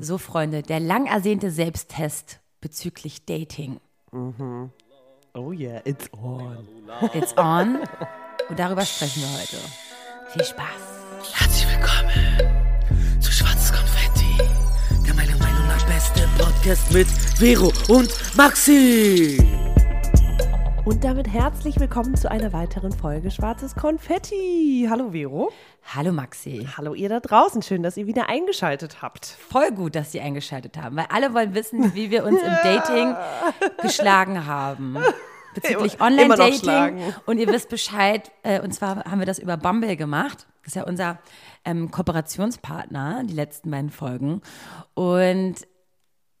So, Freunde, der lang ersehnte Selbsttest bezüglich Dating. Oh yeah, it's on. It's on. Und darüber sprechen wir heute. Viel Spaß. Herzlich willkommen zu Schwarzes Konfetti, der meiner Meinung nach beste Podcast mit Vero und Maxi. Und damit herzlich willkommen zu einer weiteren Folge Schwarzes Konfetti. Hallo Vero. Hallo Maxi. Hallo ihr da draußen. Schön, dass ihr wieder eingeschaltet habt. Voll gut, dass Sie eingeschaltet haben, weil alle wollen wissen, wie wir uns im Dating geschlagen haben. Bezüglich Online-Dating. Und ihr wisst Bescheid, äh, und zwar haben wir das über Bumble gemacht. Das ist ja unser ähm, Kooperationspartner, die letzten beiden Folgen. Und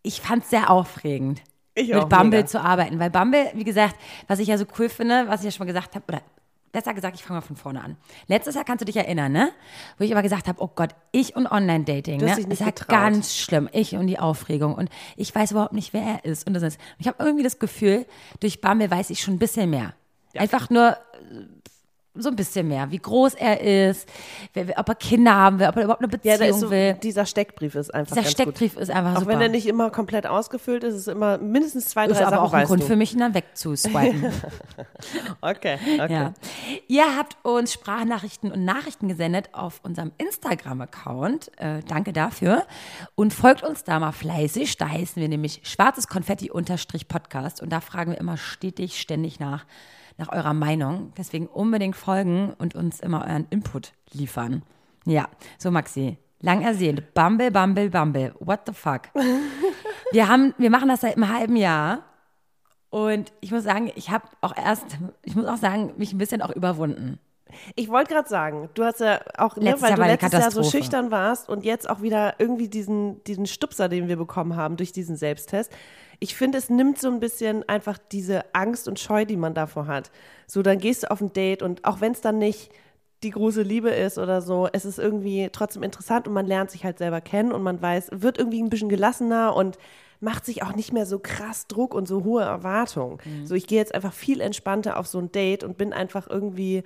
ich fand es sehr aufregend, Ich mit Bumble mega. zu arbeiten. Weil Bumble, wie gesagt, was ich ja so cool finde, was ich ja schon mal gesagt habe, oder besser gesagt, ich fange mal von vorne an. Letztes Jahr kannst du dich erinnern, ne? Wo ich aber gesagt habe, oh Gott, ich und Online-Dating, ne? nicht ist ja getraut. ganz schlimm. Ich und die Aufregung. Und ich weiß überhaupt nicht, wer er ist. Und das ist. Und ich habe irgendwie das Gefühl, durch Bumble weiß ich schon ein bisschen mehr. Einfach nur so ein bisschen mehr, wie groß er ist, wer, ob er Kinder haben will, ob er überhaupt eine Ja, Beziehung ist so, will. dieser Steckbrief ist einfach Dieser Steckbrief ist einfach gut. Auch super. wenn er nicht immer komplett ausgefüllt ist, ist es immer mindestens zwei, ist drei aber Sachen auch ein Grund du. für mich, ihn dann wegzuswipen. Okay, okay. Ja. Ihr habt uns Sprachnachrichten und Nachrichten gesendet auf unserem Instagram-Account. Äh, danke dafür. Und folgt uns da mal fleißig. Da heißen wir nämlich schwarzes Konfetti-Podcast. Und da fragen wir immer stetig, ständig nach, nach eurer Meinung. Deswegen unbedingt folgen und uns immer euren Input liefern. Ja, so Maxi. Lang ersehnt. Bumble, Bumble, Bumble. What the fuck? Wir, haben, wir machen das seit einem halben Jahr. Und ich muss sagen, ich habe auch erst, ich muss auch sagen, mich ein bisschen auch überwunden. Ich wollte gerade sagen, du hast ja auch, ne, weil du letztes Jahr so schüchtern warst und jetzt auch wieder irgendwie diesen, diesen Stupser, den wir bekommen haben durch diesen Selbsttest. Ich finde, es nimmt so ein bisschen einfach diese Angst und Scheu, die man davor hat. So, dann gehst du auf ein Date und auch wenn es dann nicht die große Liebe ist oder so, es ist irgendwie trotzdem interessant und man lernt sich halt selber kennen und man weiß, wird irgendwie ein bisschen gelassener und macht sich auch nicht mehr so krass Druck und so hohe Erwartungen. So, ich gehe jetzt einfach viel entspannter auf so ein Date und bin einfach irgendwie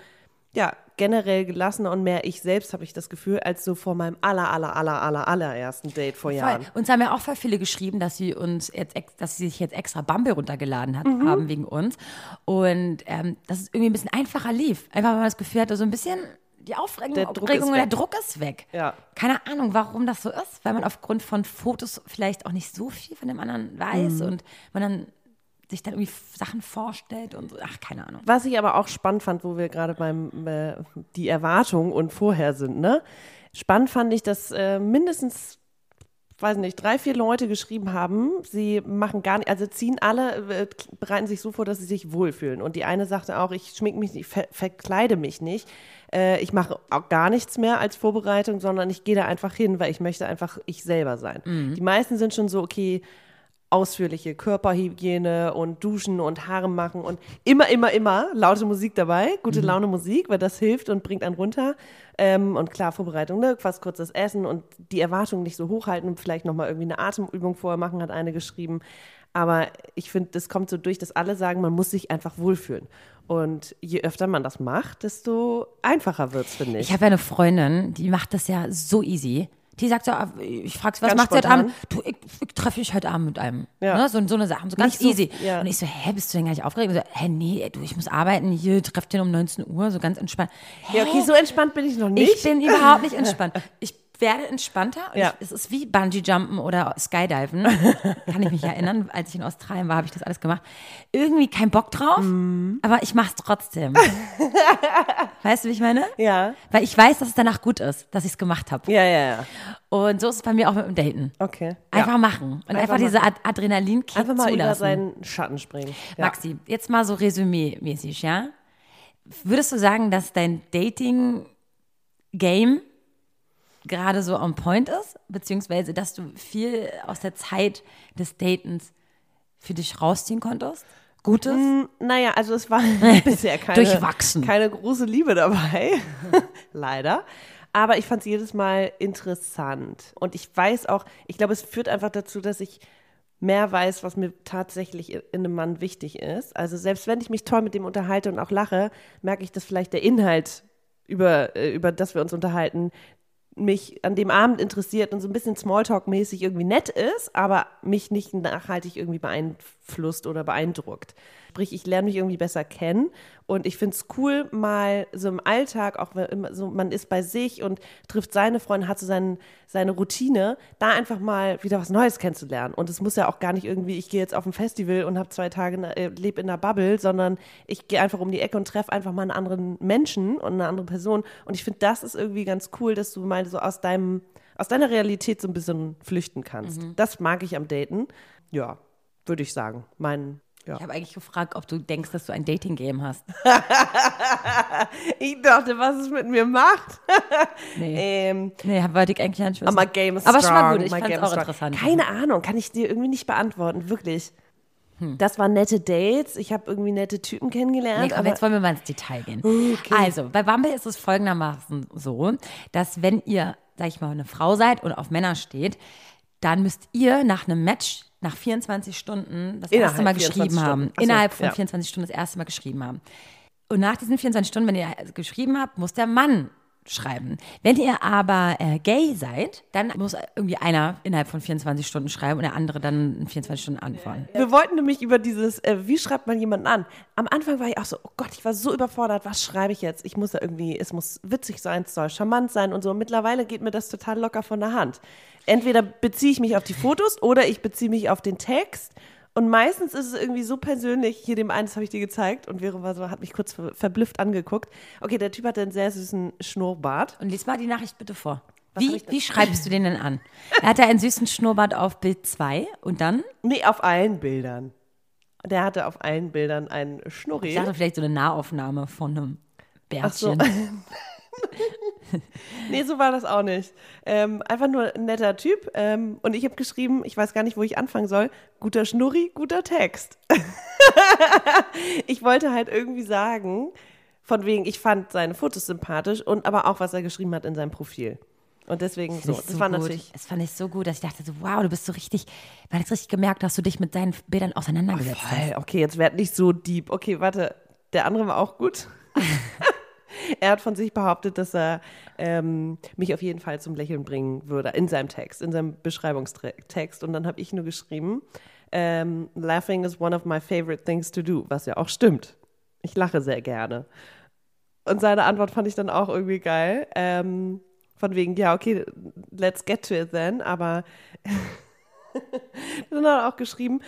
ja, generell gelassener und mehr ich selbst, habe ich das Gefühl, als so vor meinem aller, aller, aller, aller, allerersten Date vor Jahren. Voll. Uns haben ja auch voll viele geschrieben, dass sie uns jetzt, dass sie sich jetzt extra Bumble runtergeladen hat, Mhm. haben wegen uns. Und ähm, dass es irgendwie ein bisschen einfacher lief. Einfach, weil man das Gefühl hatte, so ein bisschen die Aufregung, Der Druck Aufregung ist und der weg. Druck ist weg. Ja. Keine Ahnung, warum das so ist, weil man aufgrund von Fotos vielleicht auch nicht so viel von dem anderen weiß Mhm. und man dann sich dann irgendwie Sachen vorstellt und so. Ach, keine Ahnung. Was ich aber auch spannend fand, wo wir gerade beim äh, die Erwartung und vorher sind, ne? Spannend fand ich, dass äh, mindestens weiß nicht, drei, vier Leute geschrieben haben, sie machen gar nicht, also ziehen alle, äh, bereiten sich so vor, dass sie sich wohlfühlen. Und die eine sagte auch, ich schmink mich nicht, ver verkleide mich nicht. Äh, ich mache auch gar nichts mehr als Vorbereitung, sondern ich gehe da einfach hin, weil ich möchte einfach ich selber sein. Die meisten sind schon so, okay, ausführliche Körperhygiene und Duschen und Haare machen und immer, immer, immer laute Musik dabei, gute Laune Musik, weil das hilft und bringt einen runter. Ähm, und klar, Vorbereitung, ne? fast kurzes Essen und die Erwartungen nicht so hochhalten und vielleicht nochmal irgendwie eine Atemübung vorher machen, hat eine geschrieben. Aber ich finde, das kommt so durch, dass alle sagen, man muss sich einfach wohlfühlen. Und je öfter man das macht, desto einfacher wird es, finde ich. Ich habe ja eine Freundin, die macht das ja so easy. Die sagt so, ah, ich frage sie, was Ganz macht sie heute spontan. Abend? Du, ich, ich treffe mich heute Abend mit einem. Ja. Ne? So, so eine Sache, so ganz so- easy. ja. Und ich so, hä, bist du denn gar nicht aufgeregt? Und so, hä, nee, du, ich muss arbeiten, hier, treff den um 19 Uhr, so ganz entspannt. Hä? ja, okay, so entspannt bin ich noch nicht. Ich bin überhaupt nicht entspannt. Ich werde entspannter. Und Ja. ich, es ist wie Bungee-Jumpen oder Skydiven. Kann ich mich erinnern, als ich in Australien war, habe ich das alles gemacht. Irgendwie kein Bock drauf, Mhm. aber ich mache es trotzdem. weißt du, wie ich meine? ja, Weil ich weiß, dass es danach gut ist, dass ich es gemacht habe. ja, ja, ja. Und so ist es bei mir auch mit dem Daten. Okay. Einfach ja. machen. Und einfach, Einfach diese Ad Adrenalinkick Einfach mal über zulassen. seinen Schatten springen. Ja. Maxi, jetzt mal so resümee-mäßig, ja? Würdest du sagen, dass dein Dating-Game gerade so on point ist? Beziehungsweise, dass du viel aus der Zeit des Datens für dich rausziehen konntest? Gutes? Naja, also es war bisher keine, Durchwachsen. keine große Liebe dabei. Leider. Aber ich fand es jedes Mal interessant. Und ich weiß auch, ich glaube, es führt einfach dazu, dass ich mehr weiß, was mir tatsächlich in einem Mann wichtig ist. Also selbst wenn ich mich toll mit dem unterhalte und auch lache, merke ich, dass vielleicht der Inhalt, über, äh, über das wir uns unterhalten, mich an dem Abend interessiert und so ein bisschen Smalltalk-mäßig irgendwie nett ist, aber mich nicht nachhaltig irgendwie beeinflusst oder beeindruckt. Sprich, ich lerne mich irgendwie besser kennen und ich finde es cool, mal so im Alltag, auch wenn immer so, man ist bei sich und trifft seine Freunde, hat so seinen, seine Routine, da einfach mal wieder was Neues kennenzulernen. Und es muss ja auch gar nicht irgendwie, ich gehe jetzt auf ein Festival und habe zwei Tage, äh, lebe in einer Bubble, sondern ich gehe einfach um die Ecke und treffe einfach mal einen anderen Menschen und eine andere Person. Und ich finde, das ist irgendwie ganz cool, dass du mal so aus deinem, aus deiner Realität so ein bisschen flüchten kannst. Das mag ich am Daten. Ja, würde ich sagen. Mein ja. Ich habe eigentlich gefragt, ob du denkst, dass du ein Dating-Game hast. ich dachte, was es mit mir macht. Nee. ähm, Nee, wollte ich eigentlich nicht wissen. aber Game is Aber strong. schon mal gut, ich fand's game auch interessant. Keine Ahnung, kann ich dir irgendwie nicht beantworten, wirklich. Das waren nette Dates. Ich habe irgendwie nette Typen kennengelernt. Nee, komm, aber jetzt wollen wir mal ins Detail gehen. Also, bei Bumble ist es folgendermaßen so, dass wenn ihr, sag ich mal, eine Frau seid und auf Männer steht, dann müsst ihr nach einem Match nach 24 Stunden das Innerhalb erste Mal 24 geschrieben haben. So, Innerhalb von ja. 24 Stunden das erste Mal geschrieben haben. Und nach diesen 24 Stunden, wenn ihr geschrieben habt, muss der Mann schreiben. Wenn ihr aber äh, gay seid, dann muss irgendwie einer innerhalb von 24 Stunden schreiben und der andere dann in 24 Stunden antworten. Wir wollten nämlich über dieses, äh, wie schreibt man jemanden an? Am Anfang war ich auch so, oh Gott, ich war so überfordert, was schreibe ich jetzt? Ich muss ja irgendwie, es muss witzig sein, es soll charmant sein und so. Mittlerweile geht mir das total locker von der Hand. Entweder beziehe ich mich auf die Fotos oder ich beziehe mich auf den Text. Und meistens ist es irgendwie so persönlich, hier dem einen, das habe ich dir gezeigt und Vero war so, hat mich kurz ver verblüfft angeguckt. Okay, der Typ hat einen sehr süßen Schnurrbart. Und lies mal die Nachricht bitte vor. Wie, wie schreibst du den denn an? Er hatte einen süßen Schnurrbart auf Bild 2 und dann? Nee, auf allen Bildern. Der hatte auf allen Bildern einen Schnurri. Ich dachte vielleicht so eine Nahaufnahme von einem Ach so. Nee, so war das auch nicht. Ähm, einfach nur ein netter Typ. Ähm, und ich habe geschrieben, ich weiß gar nicht, wo ich anfangen soll. Guter Schnurri, guter Text. ich wollte halt irgendwie sagen, von wegen, ich fand seine Fotos sympathisch und aber auch, was er geschrieben hat in seinem Profil. Und deswegen so. Fand ich Das war gut. natürlich. Das fand ich so gut, dass ich dachte so, wow, du bist so richtig, man hat richtig gemerkt, dass du dich mit seinen Bildern auseinandergesetzt hast. Voll. Okay, jetzt werd nicht so deep. Okay, warte. Der andere war auch gut. er hat von sich behauptet, dass er ähm, mich auf jeden Fall zum Lächeln bringen würde in seinem Text, in seinem Beschreibungstext. Und dann habe ich nur geschrieben, ähm, laughing is one of my favorite things to do, was ja auch stimmt. Ich lache sehr gerne. Und seine Antwort fand ich dann auch irgendwie geil. Ähm, von wegen, ja, okay, let's get to it then. Aber dann hat er auch geschrieben,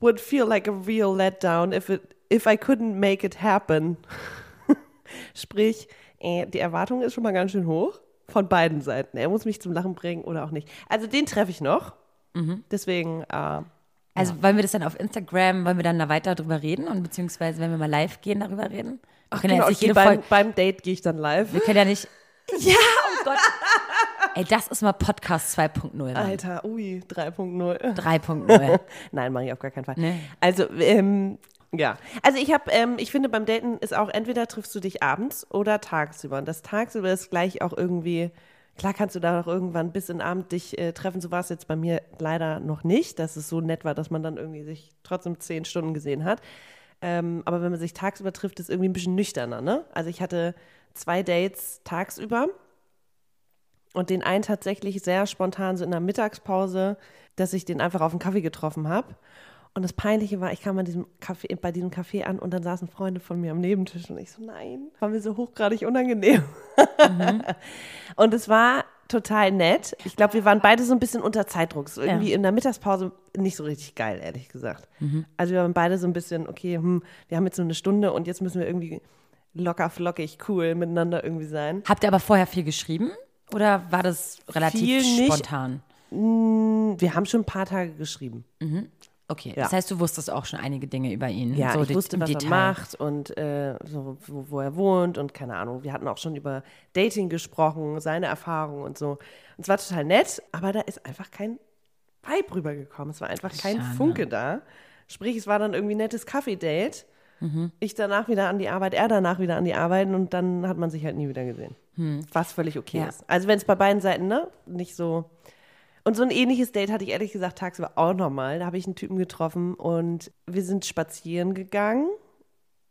would feel like a real letdown if, it, if I couldn't make it happen. Sprich, äh, die Erwartung ist schon mal ganz schön hoch von beiden Seiten. Er muss mich zum Lachen bringen oder auch nicht. Also den treffe ich noch. Deswegen, äh, Also wollen wir das dann auf Instagram, wollen wir dann da weiter drüber reden und beziehungsweise, wenn wir mal live gehen, darüber reden? Ja genau, geh jede beim, Folge, beim Date gehe ich dann live. wir können ja nicht, ja, oh Gott. Ey, das ist mal Podcast 2.0. Mann. Alter, ui, 3.0. 3.0. Nein, mache ich auf gar keinen Fall. Nee. Also, ähm, ja. Also ich habe, ähm, ich finde beim Daten ist auch, entweder triffst du dich abends oder tagsüber. Und das tagsüber ist gleich auch irgendwie, klar kannst du da noch irgendwann bis in den Abend dich äh, treffen. So war es jetzt bei mir leider noch nicht, dass es so nett war, dass man dann irgendwie sich trotzdem zehn Stunden gesehen hat. Ähm, aber wenn man sich tagsüber trifft, ist irgendwie ein bisschen nüchterner, ne? Also ich hatte zwei Dates tagsüber und den einen tatsächlich sehr spontan so in der Mittagspause, dass ich den einfach auf einen Kaffee getroffen habe. Und das Peinliche war, ich kam an diesem Café, bei diesem Café an und dann saßen Freunde von mir am Nebentisch und ich so, nein, war mir so hochgradig unangenehm. und es war total nett. Ich glaube, wir waren beide so ein bisschen unter Zeitdruck. So irgendwie Ja. in der Mittagspause nicht so richtig geil, ehrlich gesagt. Also wir waren beide so ein bisschen, okay, hm, wir haben jetzt so eine Stunde und jetzt müssen wir irgendwie locker, flockig, cool miteinander irgendwie sein. Habt ihr aber vorher viel geschrieben? Oder war das relativ Viel nicht. spontan? Wir haben schon ein paar Tage geschrieben. Okay, Ja. das heißt, du wusstest auch schon einige Dinge über ihn. Ja, so ich wusste, was Detail. er macht und äh, so, wo, wo er wohnt und keine Ahnung. Wir hatten auch schon über Dating gesprochen, seine Erfahrungen und so. Und es war total nett, aber da ist einfach kein Vibe rübergekommen. Es war einfach kein Schade. Funke da. Sprich, es war dann irgendwie ein nettes Kaffee-Date. Mhm. Ich danach wieder an die Arbeit, er danach wieder an die Arbeit und dann hat man sich halt nie wieder gesehen. Was völlig okay Hm. Ja. ist. Also wenn es bei beiden Seiten, ne, nicht so. Und so ein ähnliches Date hatte ich ehrlich gesagt tagsüber auch nochmal. Da habe ich einen Typen getroffen und wir sind spazieren gegangen.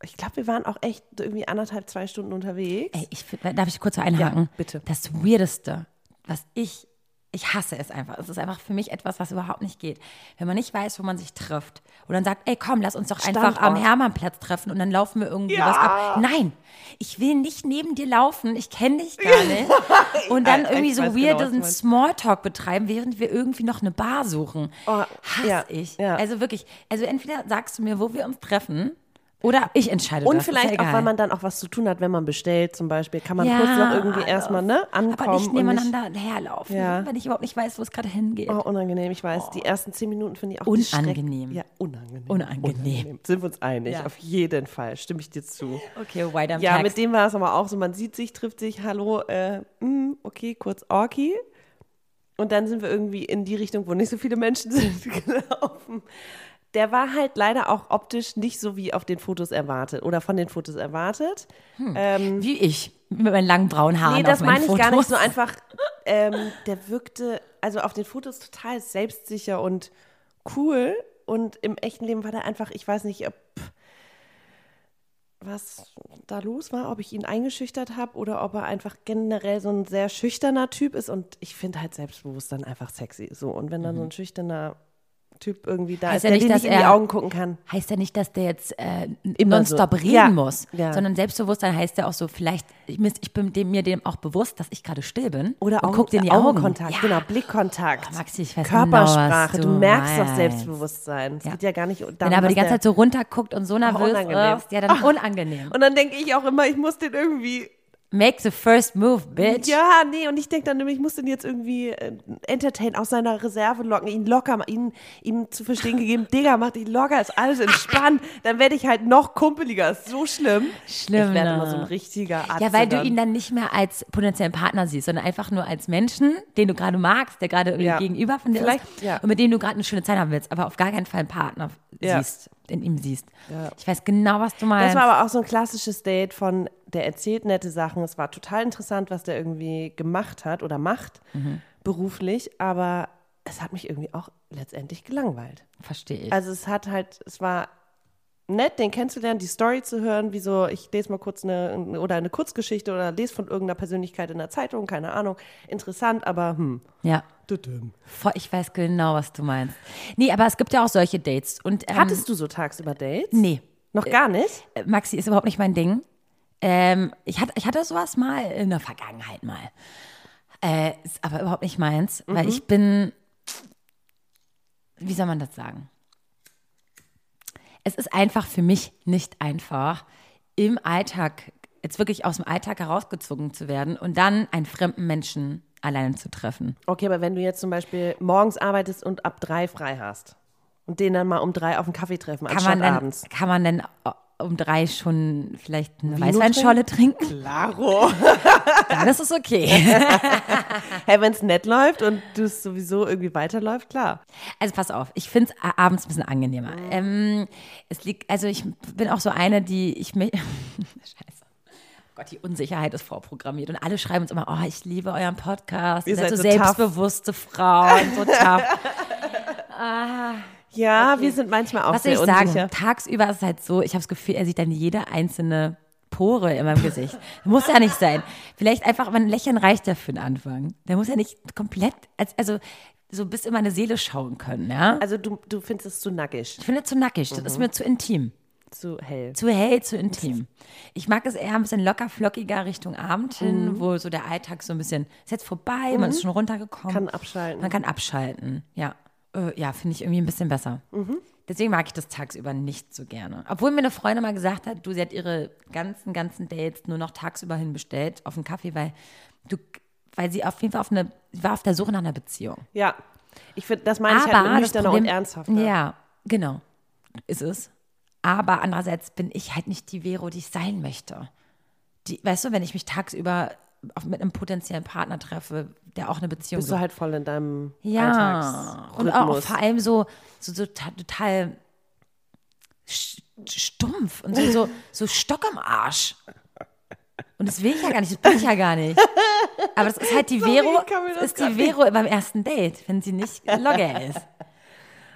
Ich glaube, wir waren auch echt irgendwie anderthalb, zwei Stunden unterwegs. Ey, ich, darf ich kurz einhaken? Ja, bitte. Das Weirdeste, was ich, ich hasse es einfach. Es ist einfach für mich etwas, was überhaupt nicht geht. Wenn man nicht weiß, wo man sich trifft und dann sagt, ey, komm, lass uns doch einfach am. Hermannplatz treffen und dann laufen wir irgendwie Ja. was ab. Nein, ich will nicht neben dir laufen, ich kenne dich gar nicht. Und dann Ich irgendwie weiß so genau, weirden meinst. Smalltalk betreiben, während wir irgendwie noch eine Bar suchen. Oh, Hasse ja, ich. ja. Also wirklich, also entweder sagst du mir, wo wir uns treffen, oder ich entscheide Und das. vielleicht auch, weil man dann auch was zu tun hat, wenn man bestellt zum Beispiel, kann man Ja, kurz noch irgendwie erstmal ne, ankommen. aber nicht und nicht, nebeneinander herlaufen, Ja. wenn ich überhaupt nicht weiß, wo es gerade hingeht. oh, unangenehm, ich weiß. Die ersten zehn Minuten finde ich auch Unangenehm. Ja, unangenehm. Unangenehm. Sind wir uns einig? Ja. Auf jeden Fall, stimme ich dir zu. Okay, weiter im Ja, Text. mit dem war es aber auch so, man sieht sich, trifft sich, hallo, äh, mm, okay, kurz Orki. Und dann sind wir irgendwie in die Richtung, wo nicht so viele Menschen sind, gelaufen. Der war halt leider auch optisch nicht so wie auf den Fotos erwartet oder von den Fotos erwartet. Wie ich, mit meinen langen braunen Haaren Nee, das meine ich Fotos. gar nicht so einfach. Ähm, der wirkte, also auf den Fotos total selbstsicher und cool. Und im echten Leben war der einfach, ich weiß nicht, ob was da los war, ob ich ihn eingeschüchtert habe oder ob er einfach generell so ein sehr schüchterner Typ ist. Und ich finde halt Selbstbewusstsein einfach sexy. So, und wenn dann so ein schüchterner Typ irgendwie da Heißt ist, ja der nicht, dass nicht in die Augen gucken kann. Heißt ja nicht, dass der jetzt äh, Immer nonstop so. reden Ja, muss, ja. sondern Selbstbewusstsein heißt ja auch so, vielleicht, ich, ich bin dem, mir dem auch bewusst, dass ich gerade still bin Oder Augen, guck dir in die Augen. Augenkontakt, Ja. genau, Blickkontakt. Oh, Maxi, ich weiß Körpersprache, genau, du, du merkst meinst. Selbstbewusstsein. Es Ja. geht ja gar nicht darum, Wenn er aber die ganze der- Zeit so runterguckt und so nervös unangenehm. ist, ja, dann unangenehm. Und dann denke ich auch immer, ich muss den irgendwie. Make the first move, bitch. Ja, nee, und ich denke dann nämlich, ich muss den jetzt irgendwie äh, entertain, aus seiner Reserve locken, ihn locker, ihn, ihm zu verstehen gegeben, Digga, mach dich locker, ist alles entspannt. dann werde ich halt noch kumpeliger, ist so schlimm. Schlimm, Ich werde ne? immer so ein richtiger Arzt. Ja, weil du ihn dann nicht mehr als potenziellen Partner siehst, sondern einfach nur als Menschen, den du gerade magst, der gerade irgendwie Ja. gegenüber von dir Vielleicht, ist ja. und mit dem du gerade eine schöne Zeit haben willst, aber auf gar keinen Fall einen Partner Ja. siehst, in ihm siehst. Ja. Ich weiß genau, was du Das meinst. war aber auch so ein klassisches Date von, der erzählt nette Sachen. Es war total interessant, was der irgendwie gemacht hat oder macht, Mhm. beruflich, aber es hat mich irgendwie auch letztendlich gelangweilt. Verstehe ich. Also es hat halt, es war nett, den kennenzulernen, die Story zu hören, wie so, ich lese mal kurz eine, oder eine Kurzgeschichte oder lese von irgendeiner Persönlichkeit in der Zeitung, keine Ahnung. Interessant, aber hm. ja. Ich weiß genau, was du meinst. Nee, aber es gibt ja auch solche Dates. Und, ähm, Hattest du so tagsüber Dates? Nee. Noch gar nicht? Äh, Maxi ist überhaupt nicht mein Ding. Ähm, ich, hatte, ich hatte sowas mal in der Vergangenheit mal. Äh, ist aber überhaupt nicht meins, weil Mhm. ich bin, wie soll man das sagen? Es ist einfach für mich nicht einfach, im Alltag, jetzt wirklich aus dem Alltag herausgezogen zu werden und dann einen fremden Menschen alleine zu treffen. Okay, aber wenn du jetzt zum Beispiel morgens arbeitest und ab drei frei hast und den dann mal um drei auf einen Kaffee treffen, Kann anstatt man, denn, abends. kann man denn um drei schon vielleicht eine Vino Weißweinscholle trinken? Claro. Dann ist es okay. hey, wenn es nett läuft und du es sowieso irgendwie weiterläuft, klar. Also pass auf, ich finde es abends ein bisschen angenehmer. Ähm, es liegt, also ich bin auch so eine, die ich mich. Scheiße. Oh Gott, die Unsicherheit ist vorprogrammiert. Und alle schreiben uns immer, oh, ich liebe euren Podcast. Ihr, seid, seid so so tough. selbstbewusste Frauen, so tough. Ja, wir sind manchmal auch Was soll sehr ich sagen? unsicher. Tagsüber ist es halt so, ich habe das Gefühl, er sieht dann jede einzelne Pore in meinem Gesicht. Muss ja nicht sein. Vielleicht einfach, aber ein Lächeln reicht ja für den Anfang. Der muss ja nicht komplett, als- also so bis in meine Seele schauen können, ja? Also du, du findest es zu nackig, Ich finde zu nackig, das ist Mhm. mir zu intim. zu hell. Zu hell, zu intim. Ich mag es eher ein bisschen locker, flockiger Richtung Abend hin, Mhm. wo so der Alltag so ein bisschen, ist jetzt vorbei, man ist schon runtergekommen. Kann abschalten. Man kann abschalten, ja. Äh, ja, finde ich irgendwie ein bisschen besser. Mhm. Deswegen mag ich das tagsüber nicht so gerne. Obwohl mir eine Freundin mal gesagt hat, du, sie hat ihre ganzen, ganzen Dates nur noch tagsüber hin bestellt auf einen Kaffee, weil du, weil sie auf jeden Fall auf eine, war auf der Suche nach einer Beziehung. Ja, ich finde, das meine ich halt nüchterner und ernsthafter. Ja, genau. Ist es. Aber andererseits bin ich halt nicht die Vero, die ich sein möchte. Die, weißt du, wenn ich mich tagsüber auf, mit einem potenziellen Partner treffe, der auch eine Beziehung Bist du halt voll in deinem ja, und auch vor allem so, so, so ta- total stumpf und so, so, so Stock im Arsch. Und das will ich ja gar nicht, das bin ich ja gar nicht. Aber das ist halt die Sorry, Vero, ist die Vero beim ersten Date, wenn sie nicht locker ist.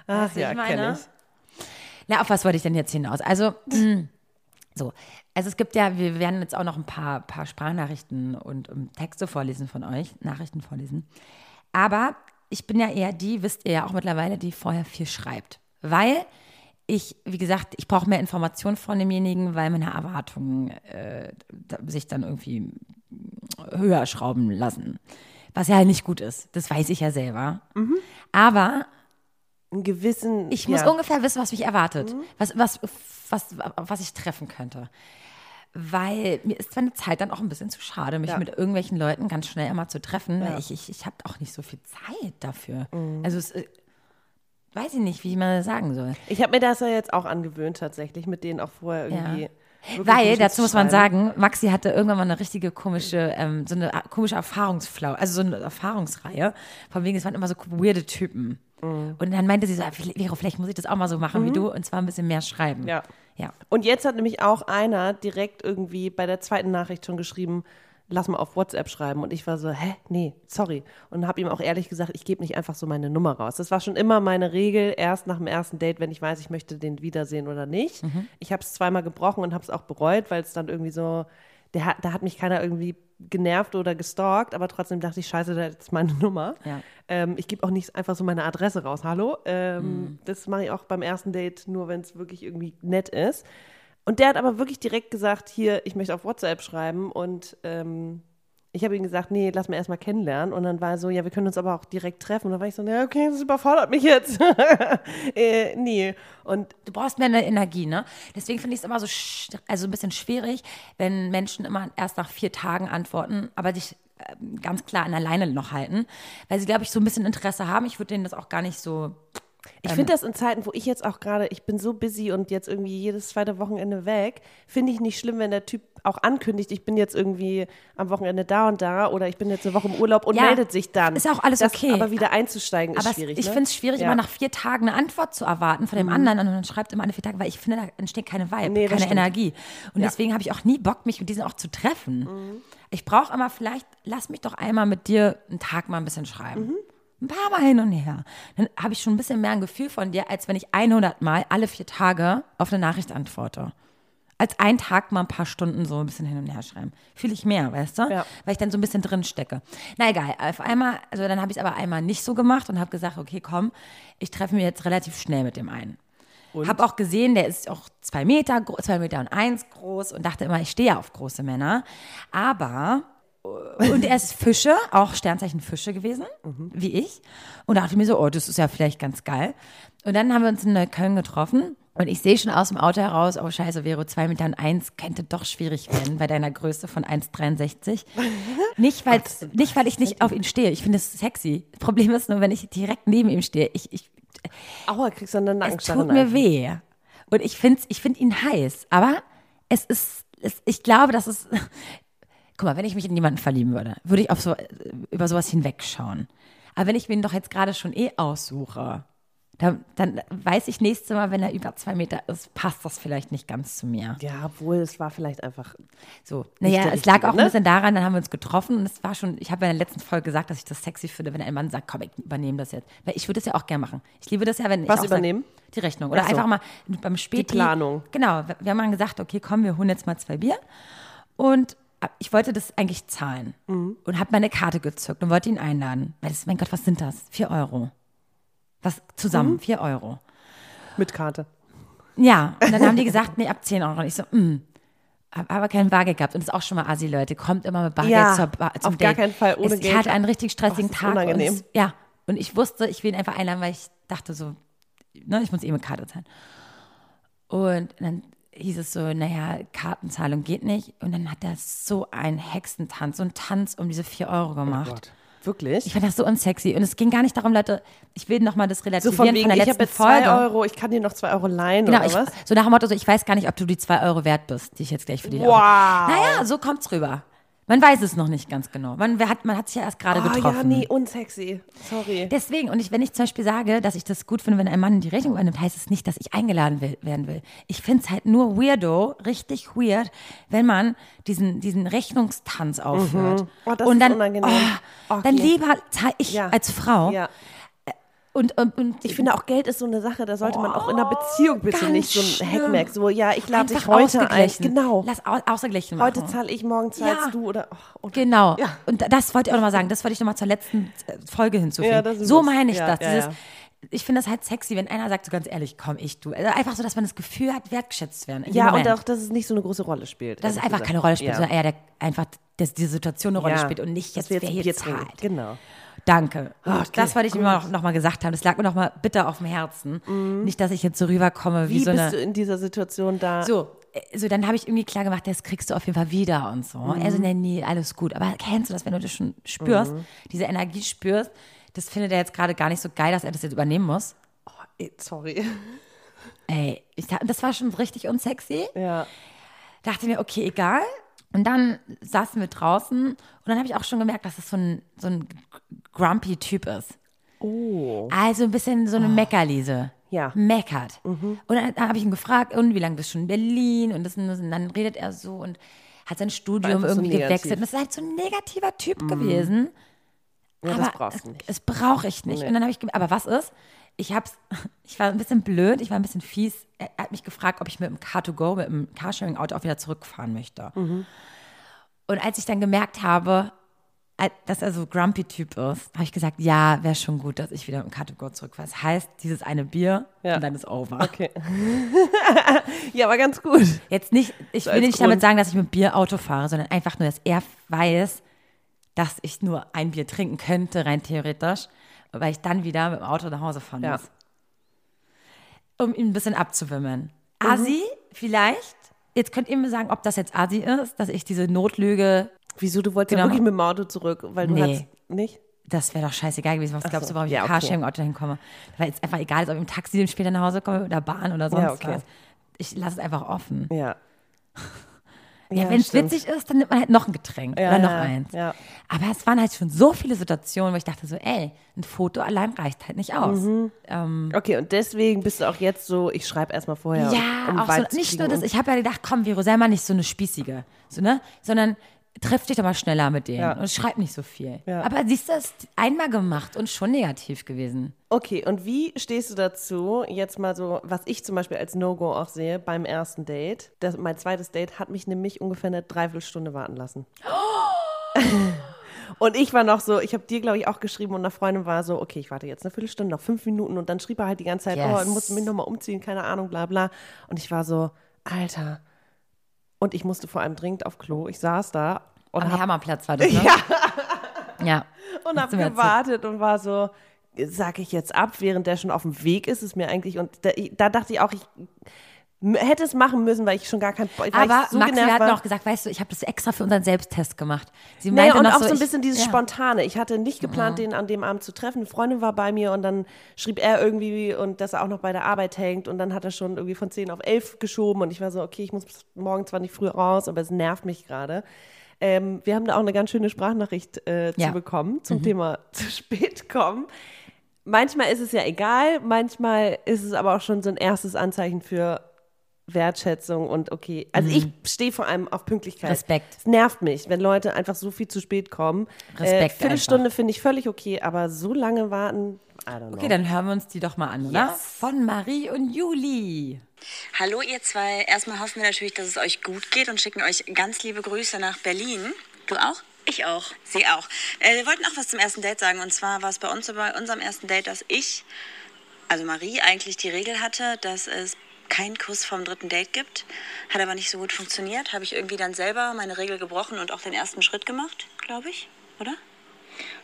Ach du, ja, kenne ich. Na, auf was wollte ich denn jetzt hinaus? Also, mh, So, also es gibt ja, wir werden jetzt auch noch ein paar, paar Sprachnachrichten und um, Texte vorlesen von euch, Nachrichten vorlesen. Aber ich bin ja eher die, wisst ihr ja auch mittlerweile, die vorher viel schreibt. Weil ich, wie gesagt, ich brauche mehr Informationen von demjenigen, weil meine Erwartungen äh, sich dann irgendwie höher schrauben lassen. Was ja halt nicht gut ist. Das weiß ich ja selber. Aber Einen gewissen. ich muss ja. ungefähr wissen, was mich erwartet, was, was, was, was ich treffen könnte. Weil mir ist meine Zeit dann auch ein bisschen zu schade, mich Ja. mit irgendwelchen Leuten ganz schnell immer zu treffen, Ja. weil ich, ich, ich habe auch nicht so viel Zeit dafür. Mhm. Also es, äh, weiß ich nicht, wie man das sagen soll. Ich habe mir das ja jetzt auch angewöhnt, tatsächlich, mit denen auch vorher irgendwie. Ja. Weil, dazu zu muss man sagen, Maxi hatte irgendwann mal eine richtige komische, ähm, so eine a- komische Erfahrungsflau, also so eine Erfahrungsreihe. Von wegen, es waren immer so weirde Typen. Mhm. Und dann meinte sie so, ah, Vero, vielleicht muss ich das auch mal so machen wie du und zwar ein bisschen mehr schreiben. Ja. Ja. Und jetzt hat nämlich auch einer direkt irgendwie bei der zweiten Nachricht schon geschrieben, lass mal auf WhatsApp schreiben. Und ich war so, hä, nee, sorry. Und habe ihm auch ehrlich gesagt, ich gebe nicht einfach so meine Nummer raus. Das war schon immer meine Regel, erst nach dem ersten Date, wenn ich weiß, ich möchte den wiedersehen oder nicht. Ich habe es zweimal gebrochen und habe es auch bereut, weil es dann irgendwie so, der da hat mich keiner irgendwie genervt oder gestalkt, aber trotzdem dachte ich, scheiße, da ist meine Nummer. Ja. Ähm, ich gebe auch nicht einfach so meine Adresse raus. Hallo? Ähm, Mhm. Das mache ich auch beim ersten Date nur, wenn es wirklich irgendwie nett ist. Und der hat aber wirklich direkt gesagt, hier, ich möchte auf WhatsApp schreiben und ähm, ich habe ihm gesagt, nee, lass mal erstmal kennenlernen. Und dann war er so, ja, wir können uns aber auch direkt treffen. Und dann war ich so, ja, okay, das überfordert mich jetzt. äh, nee. Und Du brauchst mehr Energie, ne? Deswegen finde ich es immer so, also ein bisschen schwierig, wenn Menschen immer erst nach vier Tagen antworten, aber sich ähm, ganz klar an der Leine noch halten, weil sie, glaube ich, so ein bisschen Interesse haben. Ich würde denen das auch gar nicht so. Ich finde das in Zeiten, wo ich jetzt auch gerade, ich bin so busy und jetzt irgendwie jedes zweite Wochenende weg, finde ich nicht schlimm, wenn der Typ auch ankündigt, ich bin jetzt irgendwie am Wochenende da und da oder ich bin jetzt eine Woche im Urlaub und Ja, meldet sich dann. ist auch alles das, okay. Aber wieder einzusteigen ist Aber es- schwierig. ich ne? finde es schwierig, Ja. Mhm. immer nach vier Tagen eine Antwort zu erwarten von dem anderen und dann schreibt immer alle vier Tage, weil ich finde, da entsteht keine Vibe, Nee, keine. Energie. Und Ja. deswegen habe ich auch nie Bock, mich mit diesen auch zu treffen. Mhm. Ich brauche immer vielleicht, lass mich doch einmal mit dir einen Tag mal ein bisschen schreiben. Mhm. Ein paar Mal hin und her. Dann habe ich schon ein bisschen mehr ein Gefühl von dir, als wenn ich 100 Mal alle vier Tage auf eine Nachricht antworte. Als einen Tag mal ein paar Stunden so ein bisschen hin und her schreiben. Fühle ich mehr, weißt du? Ja. Weil ich dann so ein bisschen drin stecke. Na egal, auf einmal, also dann habe ich es aber einmal nicht so gemacht und habe gesagt, okay, komm, ich treffe mich jetzt relativ schnell mit dem einen. Habe auch gesehen, der ist auch zwei Meter, zwei Meter und eins groß und dachte immer, ich stehe ja auf große Männer. Aber, und er ist Fische, auch Sternzeichen Fische gewesen, wie ich. Und dachte mir so, oh, das ist ja vielleicht ganz geil. Und dann haben wir uns in Neukölln getroffen. Und ich sehe schon aus dem Auto heraus, oh scheiße, Vero, zwei Meter und eins könnte doch schwierig werden bei deiner Größe von 1,63. Nicht, weil, nicht, weil ich nicht auf ihn stehe. Ich finde es sexy. Das Problem ist nur, wenn ich direkt neben ihm stehe. Ich, ich, Aua, kriegst du dann eine es Nackenstacheln tut mir weh. Und ich finde ich find ihn heiß. Aber es ist, es, ich glaube, dass es. Guck mal, wenn ich mich in jemanden verlieben würde, würde ich auf so, über sowas hinwegschauen. Aber wenn ich mir ihn doch jetzt gerade schon eh aussuche, dann, dann weiß ich nächstes Mal, wenn er über zwei Meter ist, passt das vielleicht nicht ganz zu mir. Ja, obwohl es war vielleicht einfach. So, naja, es lag auch ein ne? bisschen daran, dann haben wir uns getroffen und es war schon, ich habe ja in der letzten Folge gesagt, dass ich das sexy finde, wenn ein Mann sagt, komm, ich übernehme das jetzt. Weil ich würde es ja auch gerne machen. Ich liebe das ja, wenn ich Was übernehmen? Sag, die Rechnung. Oder so. einfach mal beim Späti. Planung. Genau, wir wir haben dann gesagt, okay, komm, wir holen jetzt mal zwei Bier. Und ich wollte das eigentlich zahlen Mhm. und habe meine Karte gezückt und wollte ihn einladen. Weil das, mein Gott, was sind das? Vier Euro. Was Mhm. zusammen, vier Euro. Mit Karte. Ja, und dann haben die gesagt, nee, ab 10 Euro. Und ich so, mm. Hab aber kein Bargeld gehabt. Und das ist auch schon mal assi, Leute. Kommt immer mit Bargeld Ja, zur Bar, zum auf gar Date. keinen Fall ohne es, Geld. Ich hatte einen richtig stressigen Oh, Tag. unangenehm. Und es, ja, und ich wusste, ich will ihn einfach einladen, weil ich dachte so, ne, ich muss eh mit Karte zahlen. Und dann hieß es so, naja, Kartenzahlung geht nicht. Und dann hat er so einen Hexentanz, so einen Tanz um diese 4 Euro gemacht. Wirklich? ich fand das so unsexy. Und es ging gar nicht darum, Leute, ich will nochmal das so relativieren von von, wegen, der ich habe letzten jetzt zwei Folge. Euro, ich kann dir noch zwei Euro leihen Genau, oder ich, was? so nach dem Motto, so, ich weiß gar nicht, ob du die zwei Euro wert bist, die ich jetzt gleich für dich Wow. Naja, so kommt's rüber. Man weiß es noch nicht ganz genau. Man, hat, man hat sich ja erst gerade Oh getroffen. ja, nee, unsexy. Sorry. Deswegen, und ich, wenn ich zum Beispiel sage, dass ich das gut finde, wenn ein Mann die Rechnung übernimmt, heißt es nicht, dass ich eingeladen will, werden will. Ich finde es halt nur weirdo, richtig weird, wenn man diesen, diesen Rechnungstanz aufhört. Oh, das und ist dann, unangenehm. Oh, Okay. dann lieber zahl ich Ja. als Frau Ja. Und, und, und Ich finde auch Geld ist so eine Sache, da sollte man auch in einer Beziehung bitte nicht so ein. Hackmack, so ja, ich lade dich heute ein. ausgeglichen. Genau. Lass au ausgeglichen Heute machen. zahle ich, morgen zahlst Ja. du oder oh, und Genau. Ja. Und das wollte ich auch nochmal sagen. Das wollte ich nochmal zur letzten äh, Folge hinzufügen. Ja, so meine ich das. Dieses. Ich finde das halt sexy, wenn einer sagt, so ganz ehrlich, komm, ich, du. Also einfach so, dass man das Gefühl hat, wertgeschätzt zu werden. Ja, und Moment. auch, dass es nicht so eine große Rolle spielt. dass es einfach gesagt. keine Rolle spielt, sondern eher der, einfach, dass diese Situation eine Rolle spielt und nicht jetzt, wer jetzt hier zahlt. Genau. Danke. Und Okay, das wollte ich mir noch, noch mal gesagt haben. Das lag mir noch mal bitter auf dem Herzen. Nicht, dass ich jetzt so rüberkomme wie, Wie so bist eine... du in dieser Situation da? So, äh, so dann habe ich irgendwie klar gemacht, das kriegst du auf jeden Fall wieder und so. Mhm. Er so, nee, nee, alles gut. Aber kennst du das, wenn du das schon spürst, Mhm. diese Energie spürst, das findet er jetzt gerade gar nicht so geil, dass er das jetzt übernehmen muss. Ey, Sorry. Ey, ich, das war schon richtig unsexy. Ja. Dachte mir, okay, egal. Und dann saßen wir draußen und dann habe ich auch schon gemerkt, dass es so ein, so ein grumpy Typ ist. Oh. Also ein bisschen so eine Meckerlese. Ja. Meckert. Und dann habe ich ihn gefragt, und wie lange bist du schon in Berlin? Und, das, und das- und dann redet er so und hat sein Studium so irgendwie negativ. gewechselt. Und das ist halt so ein negativer Typ gewesen. Ja, aber das brauchst du nicht. es brauche ich nicht. Nee. Und dann habe ich, gem- aber was ist? Ich hab's, ich war ein bisschen blöd, ich war ein bisschen fies. Er hat mich gefragt, ob ich mit dem Car2Go, mit dem Carsharing-Auto auch wieder zurückfahren möchte. Mhm. Und als ich dann gemerkt habe, dass er so grumpy-Typ ist, habe ich gesagt, ja, wäre schon gut, dass ich wieder mit dem Car2Go zurückfahre. Das heißt, dieses eine Bier Ja. und dann ist over. Okay. ja, aber ganz gut. Jetzt nicht, ich will als nicht Grund. damit sagen, dass ich mit Bier Auto fahre, sondern einfach nur, dass er weiß, dass ich nur ein Bier trinken könnte, rein theoretisch, weil ich dann wieder mit dem Auto nach Hause fahren Ja. muss. Um ihn ein bisschen abzuwimmeln. Asi, vielleicht. Jetzt könnt ihr mir sagen, ob das jetzt Asi ist, dass ich diese Notlüge, Wieso, du wolltest Genau. ja wirklich mit dem Auto zurück, weil du Nee. hast nicht? das wäre doch scheißegal gewesen. Was glaubst du, warum ich ja, mit okay. Carsharing-Auto hinkomme? Weil es einfach egal ist, ob ich im Taxi später nach Hause komme oder Bahn oder sonst Ja, okay. was. Ich lasse es einfach offen. Ja. Ja, wenn es witzig ist, dann nimmt man halt noch ein Getränk Ja, oder noch ja, eins. Aber es waren halt schon so viele Situationen, wo ich dachte so, ey, ein Foto allein reicht halt nicht aus. Mhm. Okay, und deswegen bist du auch jetzt so, ich schreibe erstmal vorher. Ja, um auch so, nicht nur das, ich habe ja gedacht, komm, Vero, sei mal nicht so eine Spießige, so, ne? sondern treff dich doch mal schneller mit denen Ja. und schreib nicht so viel. Ja. Aber siehst du, es ist einmal gemacht und schon negativ gewesen. Okay, und wie stehst du dazu, jetzt mal so, was ich zum Beispiel als No-Go auch sehe beim ersten Date? Das, mein zweites Date hat mich nämlich ungefähr eine Dreiviertelstunde warten lassen. Und ich war noch so, ich habe dir, glaube ich, auch geschrieben und eine Freundin war so, okay, ich warte jetzt eine Viertelstunde, noch fünf Minuten und dann schrieb er halt die ganze Zeit, Yes. oh, ich muss mich nochmal umziehen, keine Ahnung, bla bla. Und ich war so, Alter. Und ich musste vor allem dringend auf Klo. Ich saß da und Am habe Hermannplatz war das, ne? Ja. ja. und hab erzählt. gewartet und war so, sag ich jetzt ab, während der schon auf dem Weg ist, ist mir eigentlich, und da, da dachte ich auch, ich hätte es machen müssen, weil ich schon gar kein, Aber ich so Maxi hat noch gesagt, weißt du, ich habe das extra für unseren Selbsttest gemacht. Sie Naja, meinte und noch auch so ein ich- bisschen dieses ja. Spontane. Ich hatte nicht geplant, den an dem Abend zu treffen. Eine Freundin war bei mir und dann schrieb er irgendwie und dass er auch noch bei der Arbeit hängt und dann hat er schon irgendwie von 10 auf 11 geschoben und ich war so, okay, ich muss morgen zwar nicht früh raus, aber es nervt mich gerade. Ähm, wir haben da auch eine ganz schöne Sprachnachricht äh, Ja. zu bekommen zum Thema zu spät kommen. Manchmal ist es ja egal, manchmal ist es aber auch schon so ein erstes Anzeichen für Wertschätzung und okay. Also ich stehe vor allem auf Pünktlichkeit. Respekt. Es nervt mich, wenn Leute einfach so viel zu spät kommen. Respekt Äh, Viertelstunde finde ich völlig okay, aber so lange warten, I don't know. Okay, dann hören wir uns die doch mal an, oder? Yes. Von Marie und Juli. Hallo ihr zwei. Erstmal hoffen wir natürlich, dass es euch gut geht und schicken euch ganz liebe Grüße nach Berlin. Du auch? Ich auch. Sie auch. Äh, wir wollten auch was zum ersten Date sagen. Und zwar war es bei uns so bei unserem ersten Date, dass ich, also Marie, eigentlich die Regel hatte, dass es keinen Kuss vom dritten Date gibt. Hat aber nicht so gut funktioniert. Habe ich irgendwie dann selber meine Regel gebrochen und auch den ersten Schritt gemacht, glaube ich. Oder?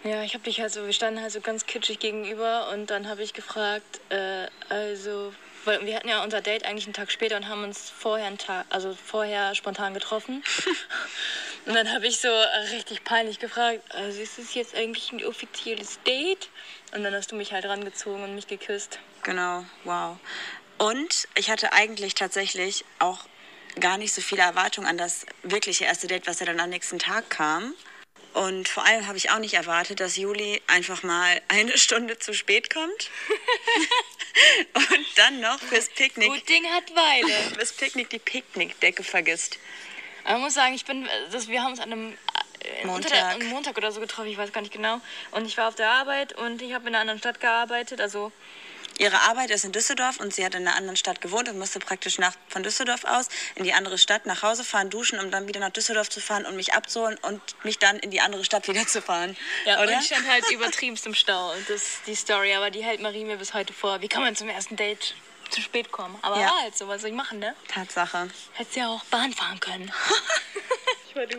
Ja, ich habe dich halt so, wir standen halt so ganz kitschig gegenüber und dann habe ich gefragt, äh, also, weil wir hatten ja unser Date eigentlich einen Tag später und haben uns vorher einen Tag, also vorher spontan getroffen. und dann habe ich so richtig peinlich gefragt, also ist es jetzt eigentlich ein offizielles Date? Und dann hast du mich halt rangezogen und mich geküsst. Genau, wow. Und ich hatte eigentlich tatsächlich auch gar nicht so viele Erwartungen an das wirkliche erste Date, was ja dann am nächsten Tag kam. Und vor allem habe ich auch nicht erwartet, dass Juli einfach mal eine Stunde zu spät kommt. Und dann noch fürs Picknick, Gut Ding hat Weile. fürs Picknick die Picknickdecke vergisst. Aber ich muss sagen, ich bin, das, wir haben uns an einem äh, Montag. Der, Montag oder so getroffen, ich weiß gar nicht genau. Und ich war auf der Arbeit und ich habe in einer anderen Stadt gearbeitet. Also Ihre Arbeit ist in Düsseldorf und sie hat in einer anderen Stadt gewohnt und musste praktisch nach, von Düsseldorf aus in die andere Stadt nach Hause fahren, duschen, um dann wieder nach Düsseldorf zu fahren und mich abzuholen und mich dann in die andere Stadt wieder zu fahren. Ja, oder? und ich stand halt übertriebenst im Stau. Und das ist die Story, aber die hält Marie mir bis heute vor. Wie kann man zum ersten Date zu spät kommen? Aber Ja. war halt so, was soll ich machen, ne? Tatsache. Hättest ja auch Bahn fahren können.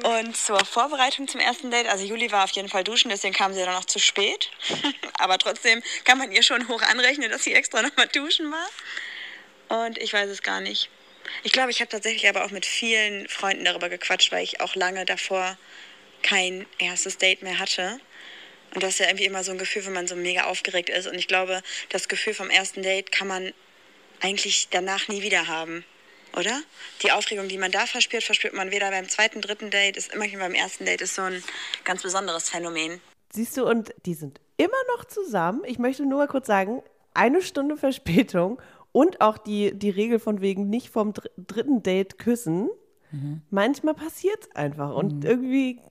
Und zur Vorbereitung zum ersten Date, also Juli war auf jeden Fall duschen, deswegen kam sie dann noch zu spät. Aber trotzdem kann man ihr schon hoch anrechnen, dass sie extra nochmal duschen war. Und ich weiß es gar nicht. Ich glaube, ich habe tatsächlich aber auch mit vielen Freunden darüber gequatscht, weil ich auch lange davor kein erstes Date mehr hatte. Und das ist ja irgendwie immer so ein Gefühl, wenn man so mega aufgeregt ist. Und ich glaube, das Gefühl vom ersten Date kann man eigentlich danach nie wieder haben. Oder? Die Aufregung, die man da verspürt, verspürt man weder beim zweiten, dritten Date, ist immerhin beim ersten Date, ist so ein ganz besonderes Phänomen. Siehst du, und die sind immer noch zusammen. Ich möchte nur mal kurz sagen, eine Stunde Verspätung und auch die, die Regel von wegen nicht vom dr dritten Date küssen. Manchmal passiert es einfach und irgendwie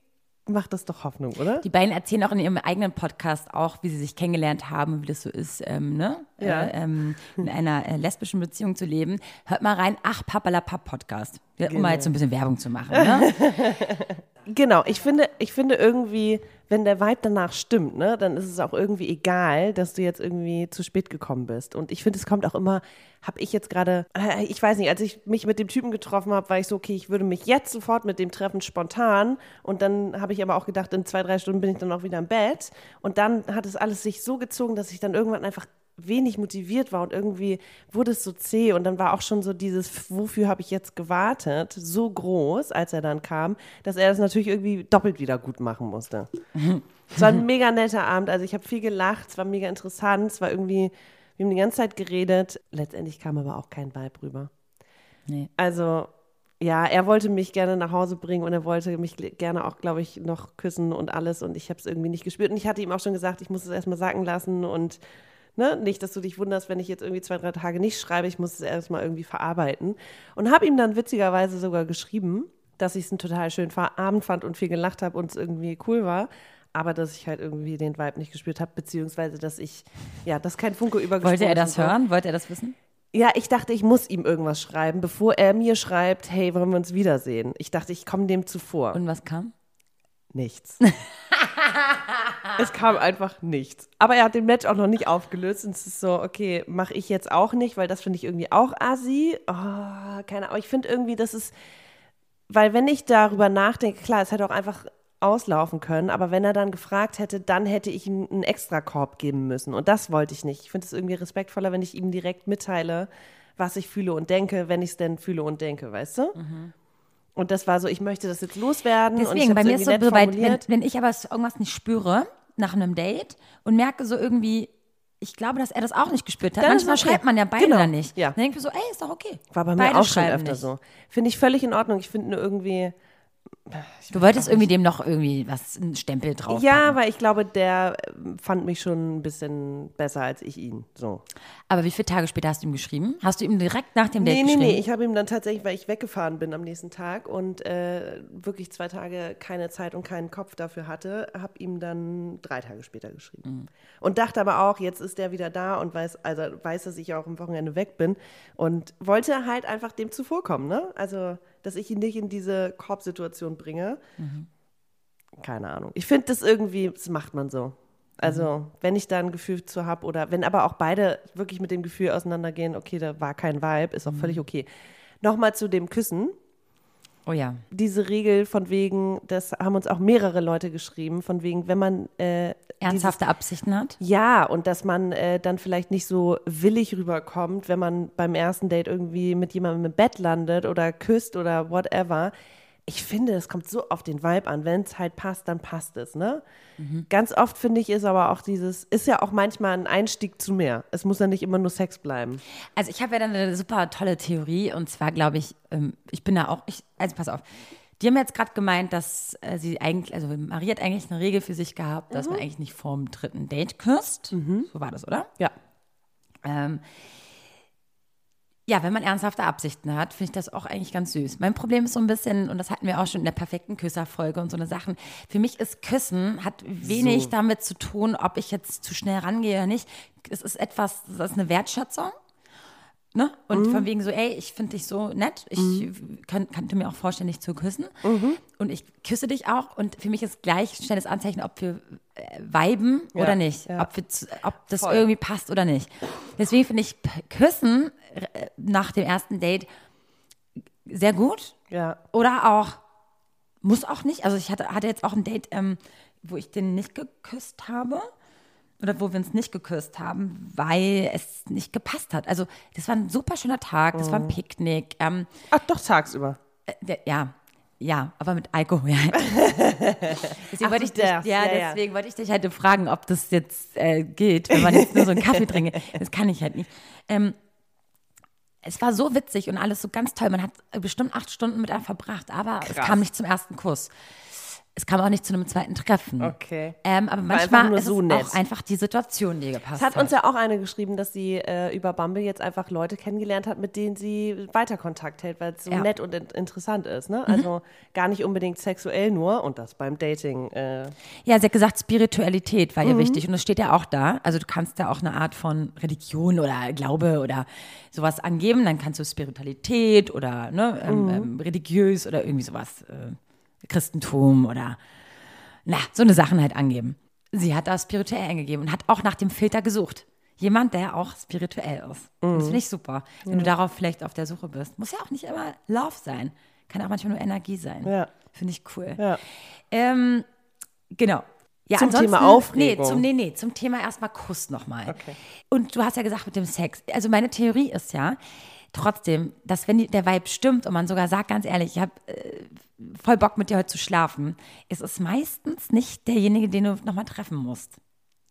macht das doch Hoffnung, oder? Die beiden erzählen auch in ihrem eigenen Podcast auch, wie sie sich kennengelernt haben, wie das so ist, ähm, ne? Ja. Äh, ähm, in einer äh, lesbischen Beziehung zu leben. Hört mal rein, ach, Papalapap Podcast. Ja, Um mal jetzt so ein bisschen Werbung zu machen. Ne? Genau, ich finde, ich finde irgendwie, wenn der Vibe danach stimmt, ne, dann ist es auch irgendwie egal, dass du jetzt irgendwie zu spät gekommen bist. Und ich finde, es kommt auch immer, habe ich jetzt gerade, äh, ich weiß nicht, als ich mich mit dem Typen getroffen habe, war ich so, okay, ich würde mich jetzt sofort mit dem treffen, spontan. Und dann habe ich aber auch gedacht, in zwei, drei Stunden bin ich dann auch wieder im Bett. Und dann hat es alles sich so gezogen, dass ich dann irgendwann einfach wenig motiviert war und irgendwie wurde es so zäh und dann war auch schon so dieses, wofür habe ich jetzt gewartet, so groß, als er dann kam, dass er das natürlich irgendwie doppelt wieder gut machen musste. es war ein mega netter Abend, also ich habe viel gelacht, es war mega interessant, es war irgendwie, wir haben die ganze Zeit geredet, letztendlich kam aber auch kein Vibe rüber. Nee. Also ja, er wollte mich gerne nach Hause bringen und er wollte mich gerne auch, glaube ich, noch küssen und alles und ich habe es irgendwie nicht gespürt und ich hatte ihm auch schon gesagt, ich muss es erstmal sacken lassen und Ne? Nicht, dass du dich wunderst, wenn ich jetzt irgendwie zwei, drei Tage nicht schreibe. Ich muss es erstmal irgendwie verarbeiten. Und habe ihm dann witzigerweise sogar geschrieben, dass ich es einen total schönen Abend fand und viel gelacht habe und es irgendwie cool war. Aber dass ich halt irgendwie den Vibe nicht gespürt habe, beziehungsweise dass ich, ja, dass kein Funke übergesprungen Wollte er das so. hören? Wollte er das wissen? Ja, ich dachte, ich muss ihm irgendwas schreiben, bevor er mir schreibt, hey, wollen wir uns wiedersehen? Ich dachte, ich komme dem zuvor. Und was kam? Nichts. es kam einfach nichts. Aber er hat den Match auch noch nicht aufgelöst und es ist so, okay, mache ich jetzt auch nicht, weil das finde ich irgendwie auch assi. Oh, keine Ahnung. Ich finde irgendwie, das ist, weil wenn ich darüber nachdenke, klar, es hätte auch einfach auslaufen können, aber wenn er dann gefragt hätte, dann hätte ich ihm einen Extrakorb geben müssen und das wollte ich nicht. Ich finde es irgendwie respektvoller, wenn ich ihm direkt mitteile, was ich fühle und denke, wenn ich es denn fühle und denke, weißt du? Und das war so, ich möchte das jetzt loswerden. Deswegen, bei mir ist so, so bei, wenn, wenn ich aber irgendwas nicht spüre nach einem Date und merke so irgendwie, ich glaube, dass er das auch nicht gespürt hat. Dann Manchmal okay. schreibt man ja beide Genau. dann nicht. Ja. Dann denke ich mir so, ey, ist doch okay. War bei mir beide auch schon öfter nicht. so. Finde ich völlig in Ordnung. Ich finde nur irgendwie. Du wolltest irgendwie dem noch irgendwie was, einen Stempel drauf. Ja, weil ich glaube, der ähm, fand mich schon ein bisschen besser als ich ihn. So. Aber wie viele Tage später hast du ihm geschrieben? Hast du ihm direkt nach dem Date Nee, nee, geschrieben? nee. Ich habe ihm dann tatsächlich, weil ich weggefahren bin am nächsten Tag und äh, wirklich zwei Tage keine Zeit und keinen Kopf dafür hatte, habe ihm dann drei Tage später geschrieben. Mhm. Und dachte aber auch, jetzt ist der wieder da und weiß, also weiß, dass ich auch am Wochenende weg bin und wollte halt einfach dem zuvorkommen, ne? Also, dass ich ihn nicht in diese Korbsituation bringe. Mhm. Keine Ahnung. Ich finde das irgendwie, das macht man so. Also, wenn ich da ein Gefühl zu habe oder wenn aber auch beide wirklich mit dem Gefühl auseinandergehen, okay, da war kein Vibe, ist auch völlig okay. Nochmal zu dem Küssen. Oh ja. Diese Regel von wegen, das haben uns auch mehrere Leute geschrieben, von wegen, wenn man äh, Ernsthafte Absichten hat? ja, und dass man äh, dann vielleicht nicht so willig rüberkommt, wenn man beim ersten Date irgendwie mit jemandem im Bett landet oder küsst oder whatever. Ich finde, es kommt so auf den Vibe an. Wenn es halt passt, dann passt es, ne? Ganz oft finde ich, ist aber auch dieses, ist ja auch manchmal ein Einstieg zu mehr. Es muss ja nicht immer nur Sex bleiben. Also ich habe ja dann eine super tolle Theorie und zwar glaube ich, ähm, ich bin da auch, ich, also pass auf, die haben jetzt gerade gemeint, dass äh, sie eigentlich, also Marie hat eigentlich eine Regel für sich gehabt, dass man eigentlich nicht vorm dritten Date küsst. So war das, oder? Ja. Ähm, Ja, wenn man ernsthafte Absichten hat, finde ich das auch eigentlich ganz süß. Mein Problem ist so ein bisschen, und das hatten wir auch schon in der perfekten Küsserfolge und so eine Sachen. Für mich ist Küssen, hat wenig damit zu tun, ob ich jetzt zu schnell rangehe oder nicht. Es ist etwas, das ist eine Wertschätzung. Ne? Und Mhm. von wegen so, ey, ich finde dich so nett. Ich kann, könnte mir auch vorstellen, dich zu küssen. Mhm. Und ich küsse dich auch. Und für mich ist gleich ein schnelles Anzeichen, ob wir äh, viben Ja, oder nicht. ja. Ob, wir ob das Voll. irgendwie passt oder nicht. Deswegen finde ich Küssen äh, nach dem ersten Date sehr gut. Ja. Oder auch, muss auch nicht. Also ich hatte, hatte jetzt auch ein Date, ähm, wo ich den nicht geküsst habe. Oder wo wir uns nicht geküsst haben, weil es nicht gepasst hat. Also das war ein super schöner Tag, das war Mhm. ein Picknick. Ähm, Ach, doch tagsüber. äh, der, ja, ja, aber mit Alkohol. deswegen, Ach, wollte ich dich, ja, ja, deswegen wollte ich dich halt fragen, ob das jetzt äh, geht, wenn man jetzt nur so einen Kaffee trinke. Das kann ich halt nicht. Ähm, es war so witzig und alles so ganz toll. Man hat bestimmt acht Stunden mit einem verbracht, aber es Krass. kam nicht zum ersten Kuss. Es kam auch nicht zu einem zweiten Treffen. Okay. Ähm, aber War manchmal nur ist so es nett. auch einfach die Situation, die gepasst Es hat uns ja auch eine geschrieben, dass sie äh, über Bumble jetzt einfach Leute kennengelernt hat, mit denen sie weiter Kontakt hält, weil es so Ja. Mhm. nett und in interessant ist. Ne? Also gar nicht unbedingt sexuell nur und das beim Dating. Äh, Ja, sie hat gesagt, Spiritualität Mhm. war ihr wichtig und das steht ja auch da. Also du kannst ja auch eine Art von Religion oder Glaube oder sowas angeben. Dann kannst du Spiritualität oder ne, ähm, Mhm. ähm, religiös oder irgendwie sowas, äh, Christentum oder na, so eine Sachen halt angeben. Sie hat da spirituell eingegeben und hat auch nach dem Filter gesucht. Jemand, der auch spirituell ist. Mhm. Das finde ich super. Wenn du darauf vielleicht auf der Suche bist. Muss ja auch nicht immer Love sein. Kann auch manchmal nur Energie sein. Ja. Finde ich cool. ja. Ähm, genau. Ja, Zum Thema Aufregung. Nee, zum, nee, nee, zum Thema erstmal Kuss nochmal. Okay. Und du hast ja gesagt mit dem Sex. Also meine Theorie ist ja, trotzdem, dass wenn der Vibe stimmt und man sogar sagt, ganz ehrlich, ich habe äh, voll Bock mit dir heute zu schlafen, ist es meistens nicht derjenige, den du nochmal treffen musst.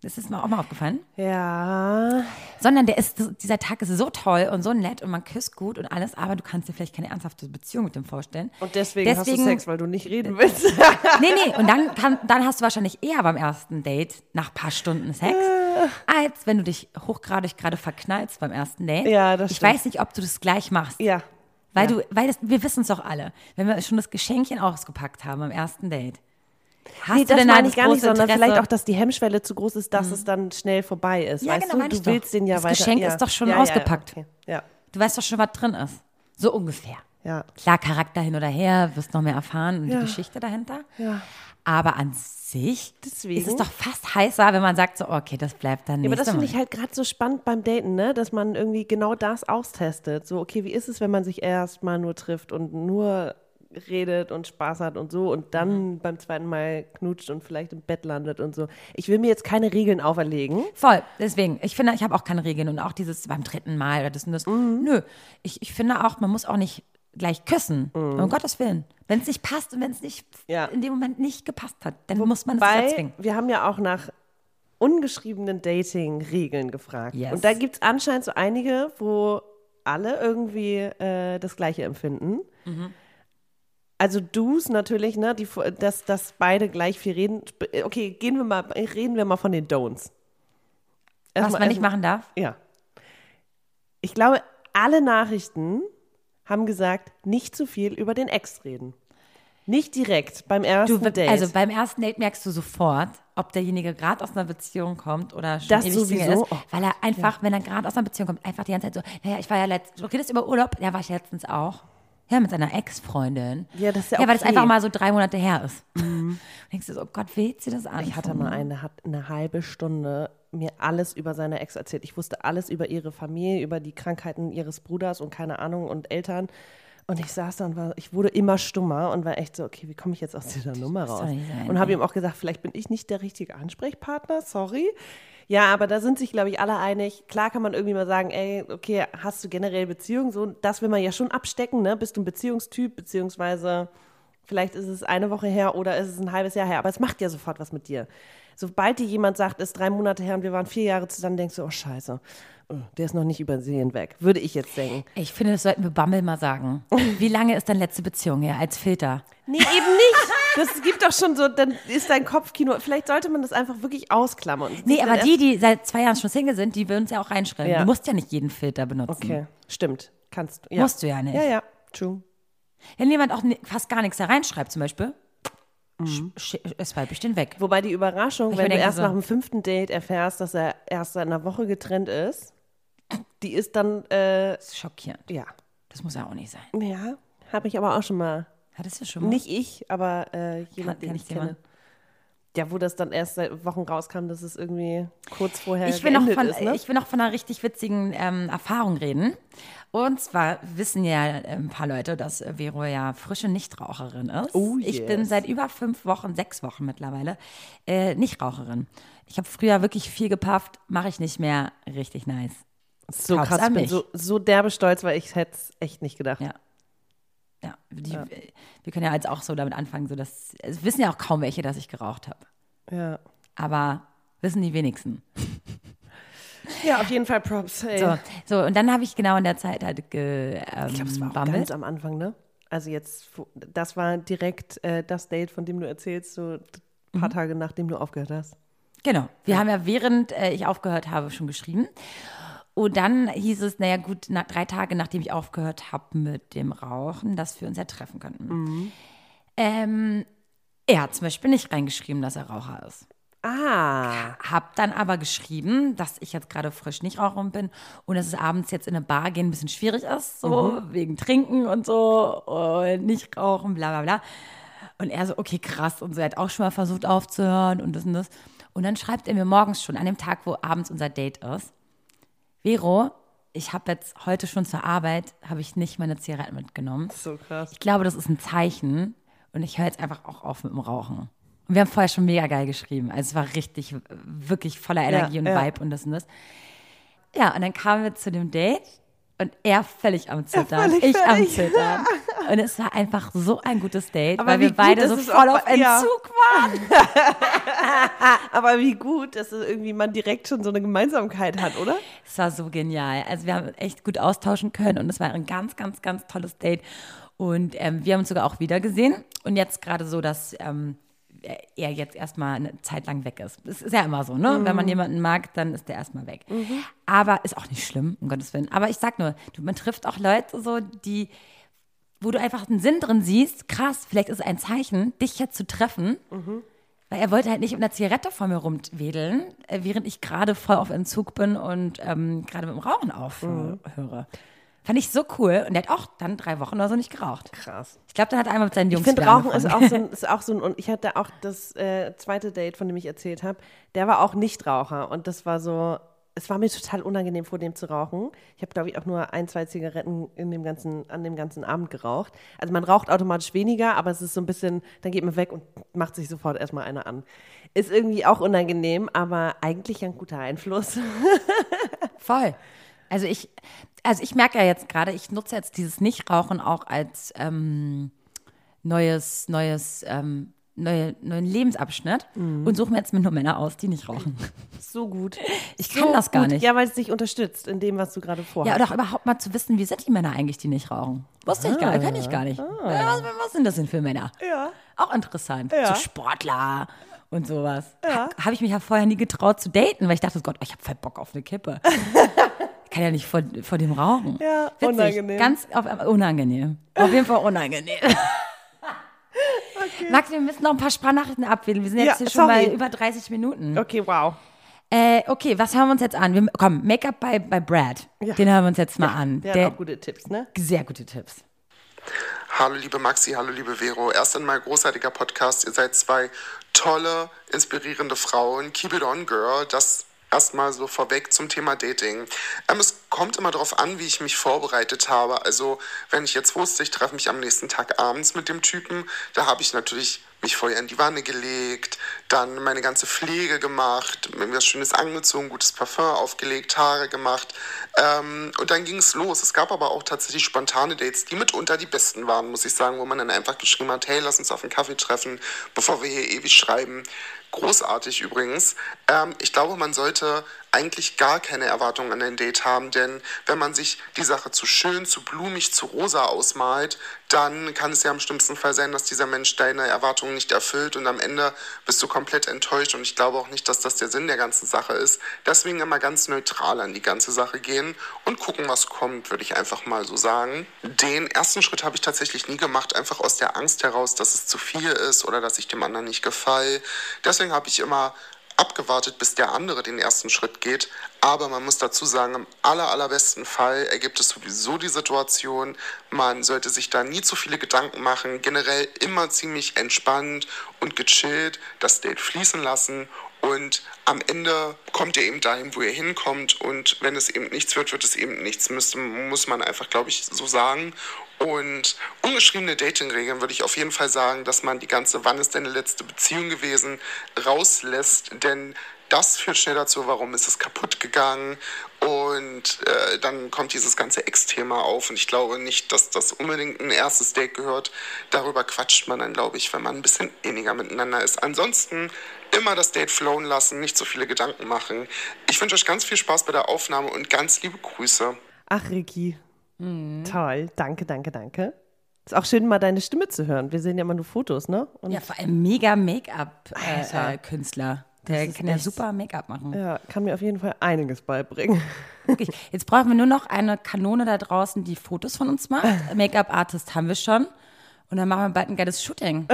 Das ist mir auch mal aufgefallen. Ja. Sondern der ist, dieser Tag ist so toll und so nett und man küsst gut und alles, aber du kannst dir vielleicht keine ernsthafte Beziehung mit dem vorstellen. Und deswegen, hast du Deswegen- Sex, weil du nicht reden willst. Nee, nee, und dann, kann, dann hast du wahrscheinlich eher beim ersten Date nach ein paar Stunden Sex, als wenn du dich hochgradig gerade verknallst beim ersten Date. Ja, das Ich stimmt. weiß nicht, ob du das gleich machst. ja. Weil ja. du, weil das, wir wissen es doch alle, wenn wir schon das Geschenkchen ausgepackt haben am ersten Date. Hast Nee, du das denn meine das ich gar nicht, sondern Interesse? vielleicht auch, dass die Hemmschwelle zu groß ist, dass es dann schnell vorbei ist. Ja, weißt genau, du? Du ich doch. willst den ja Das weiter. Geschenk ja. ist doch schon ja, ausgepackt. Ja, okay. Du weißt doch schon, was drin ist. So ungefähr. ja. Klar, Charakter hin oder her, wirst noch mehr erfahren und die Geschichte dahinter. Ja. Aber an sich Deswegen. ist es doch fast heißer, wenn man sagt so, okay, das bleibt dann Ja, aber das finde ich halt gerade so spannend beim Daten, ne? dass man irgendwie genau das austestet. So, okay, wie ist es, wenn man sich erst mal nur trifft und nur redet und Spaß hat und so und dann Mhm. beim zweiten Mal knutscht und vielleicht im Bett landet und so. Ich will mir jetzt keine Regeln auferlegen. Voll, deswegen. Ich finde, ich habe auch keine Regeln und auch dieses beim dritten Mal oder das und das. Mhm. Nö, ich, ich finde auch, man muss auch nicht gleich küssen. Mhm. Um Gottes Willen. Wenn es nicht passt und wenn es nicht Ja. in dem Moment nicht gepasst hat, dann muss man es Weil erzwingen. wir haben ja auch nach ungeschriebenen Dating-Regeln gefragt. Yes. Und da gibt es anscheinend so einige, wo alle irgendwie äh, das Gleiche empfinden. Mhm. Also Do's natürlich, ne, die, dass, dass beide gleich viel reden. Okay, gehen wir mal, reden wir mal von den Don'ts. Was Erstmal- man nicht machen darf. Ja. Ich glaube, alle Nachrichten haben gesagt, nicht zu viel über den Ex reden. Nicht direkt beim ersten Du, Date. also beim ersten Date merkst du sofort, ob derjenige gerade aus einer Beziehung kommt oder schon Das ewig Single sowieso. ist, weil er einfach, wenn er gerade aus einer Beziehung kommt, einfach die ganze Zeit so, naja, ich war ja letztens, du redest über Urlaub, ja, war ich letztens auch. Ja, mit seiner Ex-Freundin. Ja, das ist ja Ja, weil das einfach mal so drei Monate her ist. Und denkst du so, oh Gott, wählt sie das an? Ich hatte mal eine, eine halbe Stunde mir alles über seine Ex erzählt. Ich wusste alles über ihre Familie, über die Krankheiten ihres Bruders und keine Ahnung und Eltern. Und ich saß da und war, ich wurde immer stummer und war echt so, okay, wie komme ich jetzt aus dieser Nummer raus? sein, und habe ey. ihm auch gesagt, vielleicht bin ich nicht der richtige Ansprechpartner, sorry. Ja, aber da sind sich, glaube ich, alle einig. Klar kann man irgendwie mal sagen, ey, okay, hast du generell Beziehungen? So, das will man ja schon abstecken, ne? Bist du ein Beziehungstyp, beziehungsweise Vielleicht ist es eine Woche her oder ist es ein halbes Jahr her, aber es macht ja sofort was mit dir. Sobald dir jemand sagt, es ist drei Monate her und wir waren vier Jahre zusammen, denkst du, oh Scheiße, oh, der ist noch nicht übersehen weg. Würde ich jetzt denken. Ich finde, das sollten wir Bammel mal sagen. Wie lange ist deine letzte Beziehung her als Filter? Nee, eben nicht. Das gibt doch schon so, dann ist dein Kopfkino. Vielleicht sollte man das einfach wirklich ausklammern. Nee, aber die, die seit zwei Jahren schon Single sind, die würden es ja auch reinschreiben. Ja. Du musst ja nicht jeden Filter benutzen. Okay, stimmt. Kannst du. Ja. Musst du ja nicht. Ja, ja, true. Wenn jemand auch fast gar nichts da reinschreibt, zum Beispiel, Mhm. swipe ich den weg. Wobei die Überraschung, Ich wenn du erst so- nach dem fünften Date erfährst, dass er erst seit einer Woche getrennt ist, die ist dann, äh, Das ist schockierend. ja. Das muss ja auch nicht sein. Ja, habe ich aber auch schon mal. Hattest du schon mal? Nicht ich, aber äh, jemand, Kann- den kann ich ich kenne. mal- Ja, wo das dann erst seit Wochen rauskam, dass es irgendwie kurz vorher Ich will, noch von, ist, ne? ich will noch von einer richtig witzigen ähm, Erfahrung reden. Und zwar wissen ja ein paar Leute, dass Vero ja frische Nichtraucherin ist. Oh, Ich bin yes. seit über fünf Wochen, sechs Wochen mittlerweile, äh, Nichtraucherin. Ich habe früher wirklich viel gepafft, mache ich nicht mehr. Richtig nice. so glaub's krass, ich bin so, so derbe stolz, weil ich hätte es echt nicht gedacht. Ja. Ja, die, wir können ja jetzt auch so damit anfangen, so dass es wissen ja auch kaum welche, dass ich geraucht habe. Ja. Aber wissen die wenigsten. Ja, auf jeden Fall Props. Ey. So, so und dann habe ich genau in der Zeit halt ge, ähm, Ich glaube, es war auch bammelt. ganz am Anfang, ne? Also jetzt, das war direkt äh, das Date, von dem du erzählst, so ein Mhm. paar Tage nachdem du aufgehört hast. Genau. Wir haben ja während äh, ich aufgehört habe schon geschrieben. Und dann hieß es, naja gut, nach, drei Tage nachdem ich aufgehört habe mit dem Rauchen, dass wir uns ja treffen könnten. Ähm, er hat zum Beispiel nicht reingeschrieben, dass er Raucher ist. Ah. Hab dann aber geschrieben, dass ich jetzt gerade frisch nicht rauchen bin und dass es abends jetzt in eine Bar gehen ein bisschen schwierig ist, so wegen Trinken und so und nicht rauchen, bla bla bla. Und er so, okay, krass. Und so, er hat auch schon mal versucht aufzuhören und das und das. Und dann schreibt er mir morgens schon, an dem Tag, wo abends unser Date ist, Vero, ich habe jetzt heute schon zur Arbeit, habe ich nicht meine Zigarette mitgenommen. So krass. Ich glaube, das ist ein Zeichen und ich höre jetzt einfach auch auf mit dem Rauchen. Und wir haben vorher schon mega geil geschrieben. Also es war richtig, wirklich voller Energie und ja. Vibe und das und das. Ja, und dann kamen wir zu dem Date und er völlig am Zittern, völlig ich am fertig. Zittern. Und es war einfach so ein gutes Date, Aber weil wir beide so voll auf bei- ja. Entzug waren. Aber wie gut, dass es irgendwie man direkt schon so eine Gemeinsamkeit hat, oder? Es war so genial. Also wir haben echt gut austauschen können und es war ein ganz, ganz, ganz tolles Date. Und ähm, wir haben uns sogar auch wieder gesehen. Und jetzt gerade so, dass ähm, er jetzt erstmal eine Zeit lang weg ist. Das ist ja immer so, ne? Wenn man jemanden mag, dann ist der erstmal weg. Aber ist auch nicht schlimm, um Gottes Willen. Aber ich sag nur, du, man trifft auch Leute so, die, wo du einfach einen Sinn drin siehst, krass, vielleicht ist es ein Zeichen, dich jetzt zu treffen. Weil er wollte halt nicht mit einer Zigarette vor mir rumwedeln, äh, während ich gerade voll auf Entzug bin und ähm, gerade mit dem Rauchen aufhöre. Fand ich so cool. Und der hat auch dann drei Wochen oder so nicht geraucht. Krass. Ich glaube, dann hat er einmal mit seinen Jungs Ich finde, Rauchen ist auch, so ein, ist auch so ein, und ich hatte auch das äh, zweite Date, von dem ich erzählt habe, der war auch Nichtraucher und das war so, es war mir total unangenehm, vor dem zu rauchen. Ich habe, glaube ich, auch nur ein, zwei Zigaretten in dem ganzen, an dem ganzen Abend geraucht. Also man raucht automatisch weniger, aber es ist so ein bisschen, dann geht man weg und macht sich sofort erstmal eine an. Ist irgendwie auch unangenehm, aber eigentlich ein guter Einfluss. Voll. Also ich, also ich merke ja jetzt gerade, ich nutze jetzt dieses Nichtrauchen auch als ähm, neues, neues, ähm, neue, neuen Lebensabschnitt Mhm. und suche mir jetzt nur Männer aus, die nicht rauchen. So gut. Ich so kann das gar gut. nicht. Ja, weil es dich unterstützt in dem, was du gerade vorhast. Ja, oder auch überhaupt mal zu wissen, wie sind die Männer eigentlich, die nicht rauchen? Wusste ich gar nicht, kann ich gar nicht. Ja, was, was sind das denn für Männer? Ah. Ja. Auch interessant. Ja. So Sportler und sowas. Ja. Habe ich mich ja vorher nie getraut zu daten, weil ich dachte, Gott, ich habe voll Bock auf eine Kippe. Ich kann ja nicht vor, vor dem rauchen. Ja, Witzig. unangenehm. Ganz auf, unangenehm. Auf jeden Fall unangenehm. Max, wir müssen noch ein paar Sprachnachrichten abwählen. Wir sind jetzt Ja, hier schon sorry. bei über 30 Minuten. Okay, wow. Äh, okay, was hören wir uns jetzt an? Wir, komm, Make-up bei, bei Brad. Ja. Den hören wir uns jetzt mal an. Der, Der hat auch gute Tipps, ne? sehr gute Tipps. Hallo liebe Maxi, hallo liebe Vero. Erst einmal großartiger Podcast. Ihr seid zwei tolle, inspirierende Frauen. Keep it on, girl. Das erstmal so vorweg zum Thema Dating. Ähm, es kommt immer darauf an, wie ich mich vorbereitet habe. Also wenn ich jetzt wusste, ich treffe mich am nächsten Tag abends mit dem Typen, da habe ich natürlich mich vorher in die Wanne gelegt, dann meine ganze Pflege gemacht, mir was Schönes angezogen, gutes Parfum aufgelegt, Haare gemacht. Ähm, und dann ging es los. Es gab aber auch tatsächlich spontane Dates, die mitunter die besten waren, muss ich sagen, wo man dann einfach geschrieben hat, hey, lass uns auf einen Kaffee treffen, bevor wir hier ewig schreiben. Großartig übrigens. Ähm, ich glaube, man sollte eigentlich gar keine Erwartungen an ein Date haben, denn wenn man sich die Sache zu schön, zu blumig, zu rosa ausmalt, dann kann es ja im schlimmsten Fall sein, dass dieser Mensch deine Erwartungen nicht erfüllt und am Ende bist du komplett enttäuscht und ich glaube auch nicht, dass das der Sinn der ganzen Sache ist. Deswegen immer ganz neutral an die ganze Sache gehen und gucken, was kommt, würde ich einfach mal so sagen. Den ersten Schritt habe ich tatsächlich nie gemacht, einfach aus der Angst heraus, dass es zu viel ist oder dass ich dem anderen nicht gefalle. Deswegen habe ich immer abgewartet, bis der andere den ersten Schritt geht. Aber man muss dazu sagen, im aller, allerbesten Fall ergibt es sowieso die Situation, man sollte sich da nie zu viele Gedanken machen, generell immer ziemlich entspannt und gechillt das Date fließen lassen und am Ende kommt ihr eben dahin, wo ihr hinkommt. Und wenn es eben nichts wird, wird es eben nichts. Muss, muss man einfach, glaube ich, so sagen. Und ungeschriebene Datingregeln würde ich auf jeden Fall sagen, dass man die ganze Wann ist deine letzte Beziehung gewesen rauslässt. Denn das führt schnell dazu, warum ist es kaputt gegangen und äh, dann kommt dieses ganze Ex-Thema auf und ich glaube nicht, dass das unbedingt ein erstes Date gehört. Darüber quatscht man dann, glaube ich, wenn man ein bisschen inniger miteinander ist. Ansonsten immer das Date flowen lassen, nicht so viele Gedanken machen. Ich wünsche euch ganz viel Spaß bei der Aufnahme und ganz liebe Grüße. Ach, Ricky. Toll. Danke, danke, danke. Ist auch schön, mal deine Stimme zu hören. Wir sehen ja immer nur Fotos, ne? Und Ja, vor allem mega. Make-up-Künstler. Der kann ja super Make-up machen. ja, kann mir auf jeden Fall einiges beibringen. Wirklich. Jetzt brauchen wir nur noch eine Kanone da draußen, die Fotos von uns macht. Make-up-Artist haben wir schon. Und dann machen wir bald ein geiles Shooting.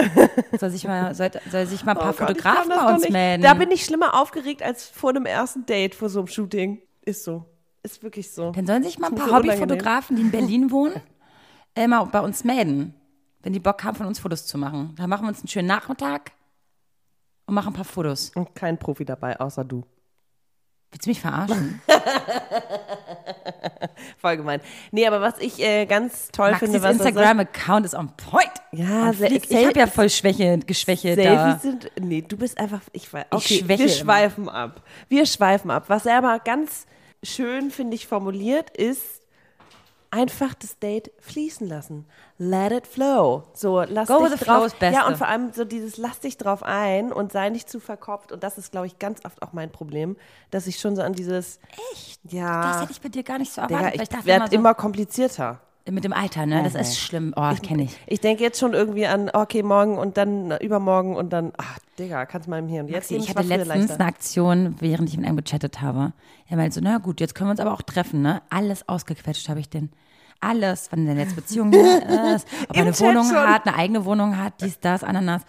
Soll sich mal, soll, soll sich mal ein paar Oh Gott, Fotografen bei uns melden? Da bin ich schlimmer aufgeregt als vor einem ersten Date, vor so einem Shooting. Ist so. Ist wirklich so. Dann sollen sich mal ein paar. Hobbyfotografen, die in Berlin wohnen, äh, mal bei uns melden. Wenn die Bock haben, von uns Fotos zu machen. Dann machen wir uns einen schönen Nachmittag und machen ein paar Fotos. Und kein Profi dabei, außer du. Willst du mich verarschen? Voll gemein. Nee, aber was ich äh, ganz toll Maxis finde, was Instagram-Account ist on point. Ja, On ich sehr- habe ja voll Schwäche, Geschwäche da. Selfies sind. Nee, du bist einfach. Ich weiß. Okay, schwäche wir immer. schweifen ab. Wir schweifen ab. Was er aber ganz schön, finde ich, formuliert, ist einfach das Date fließen lassen. Let it flow. So, lass Go dich drauf. flow ist Beste. Ja, und vor allem so dieses lass dich drauf ein und sei nicht zu verkopft. Und das ist, glaube ich, ganz oft auch mein Problem, dass ich schon so an dieses. Echt? Ja. Das hätte ich bei dir gar nicht so erwartet. Weil ich dachte werde so, immer komplizierter. Mit dem Alter, ne? Das ist schlimm. Oh, das kenne ich. Ich denke jetzt schon irgendwie an, okay, morgen und dann äh, übermorgen und dann, ach, Digga, kannst mal im Hier und Jetzt leben, Ich hatte letztens eine Aktion, während ich mit einem gechattet habe. Er meinte so, na gut, jetzt können wir uns aber auch treffen, ne? Alles ausgequetscht habe ich den. Alles, wann denn jetzt Beziehung ist, ob er eine Wohnung schon. hat, eine eigene Wohnung hat, dies, das, Ananas.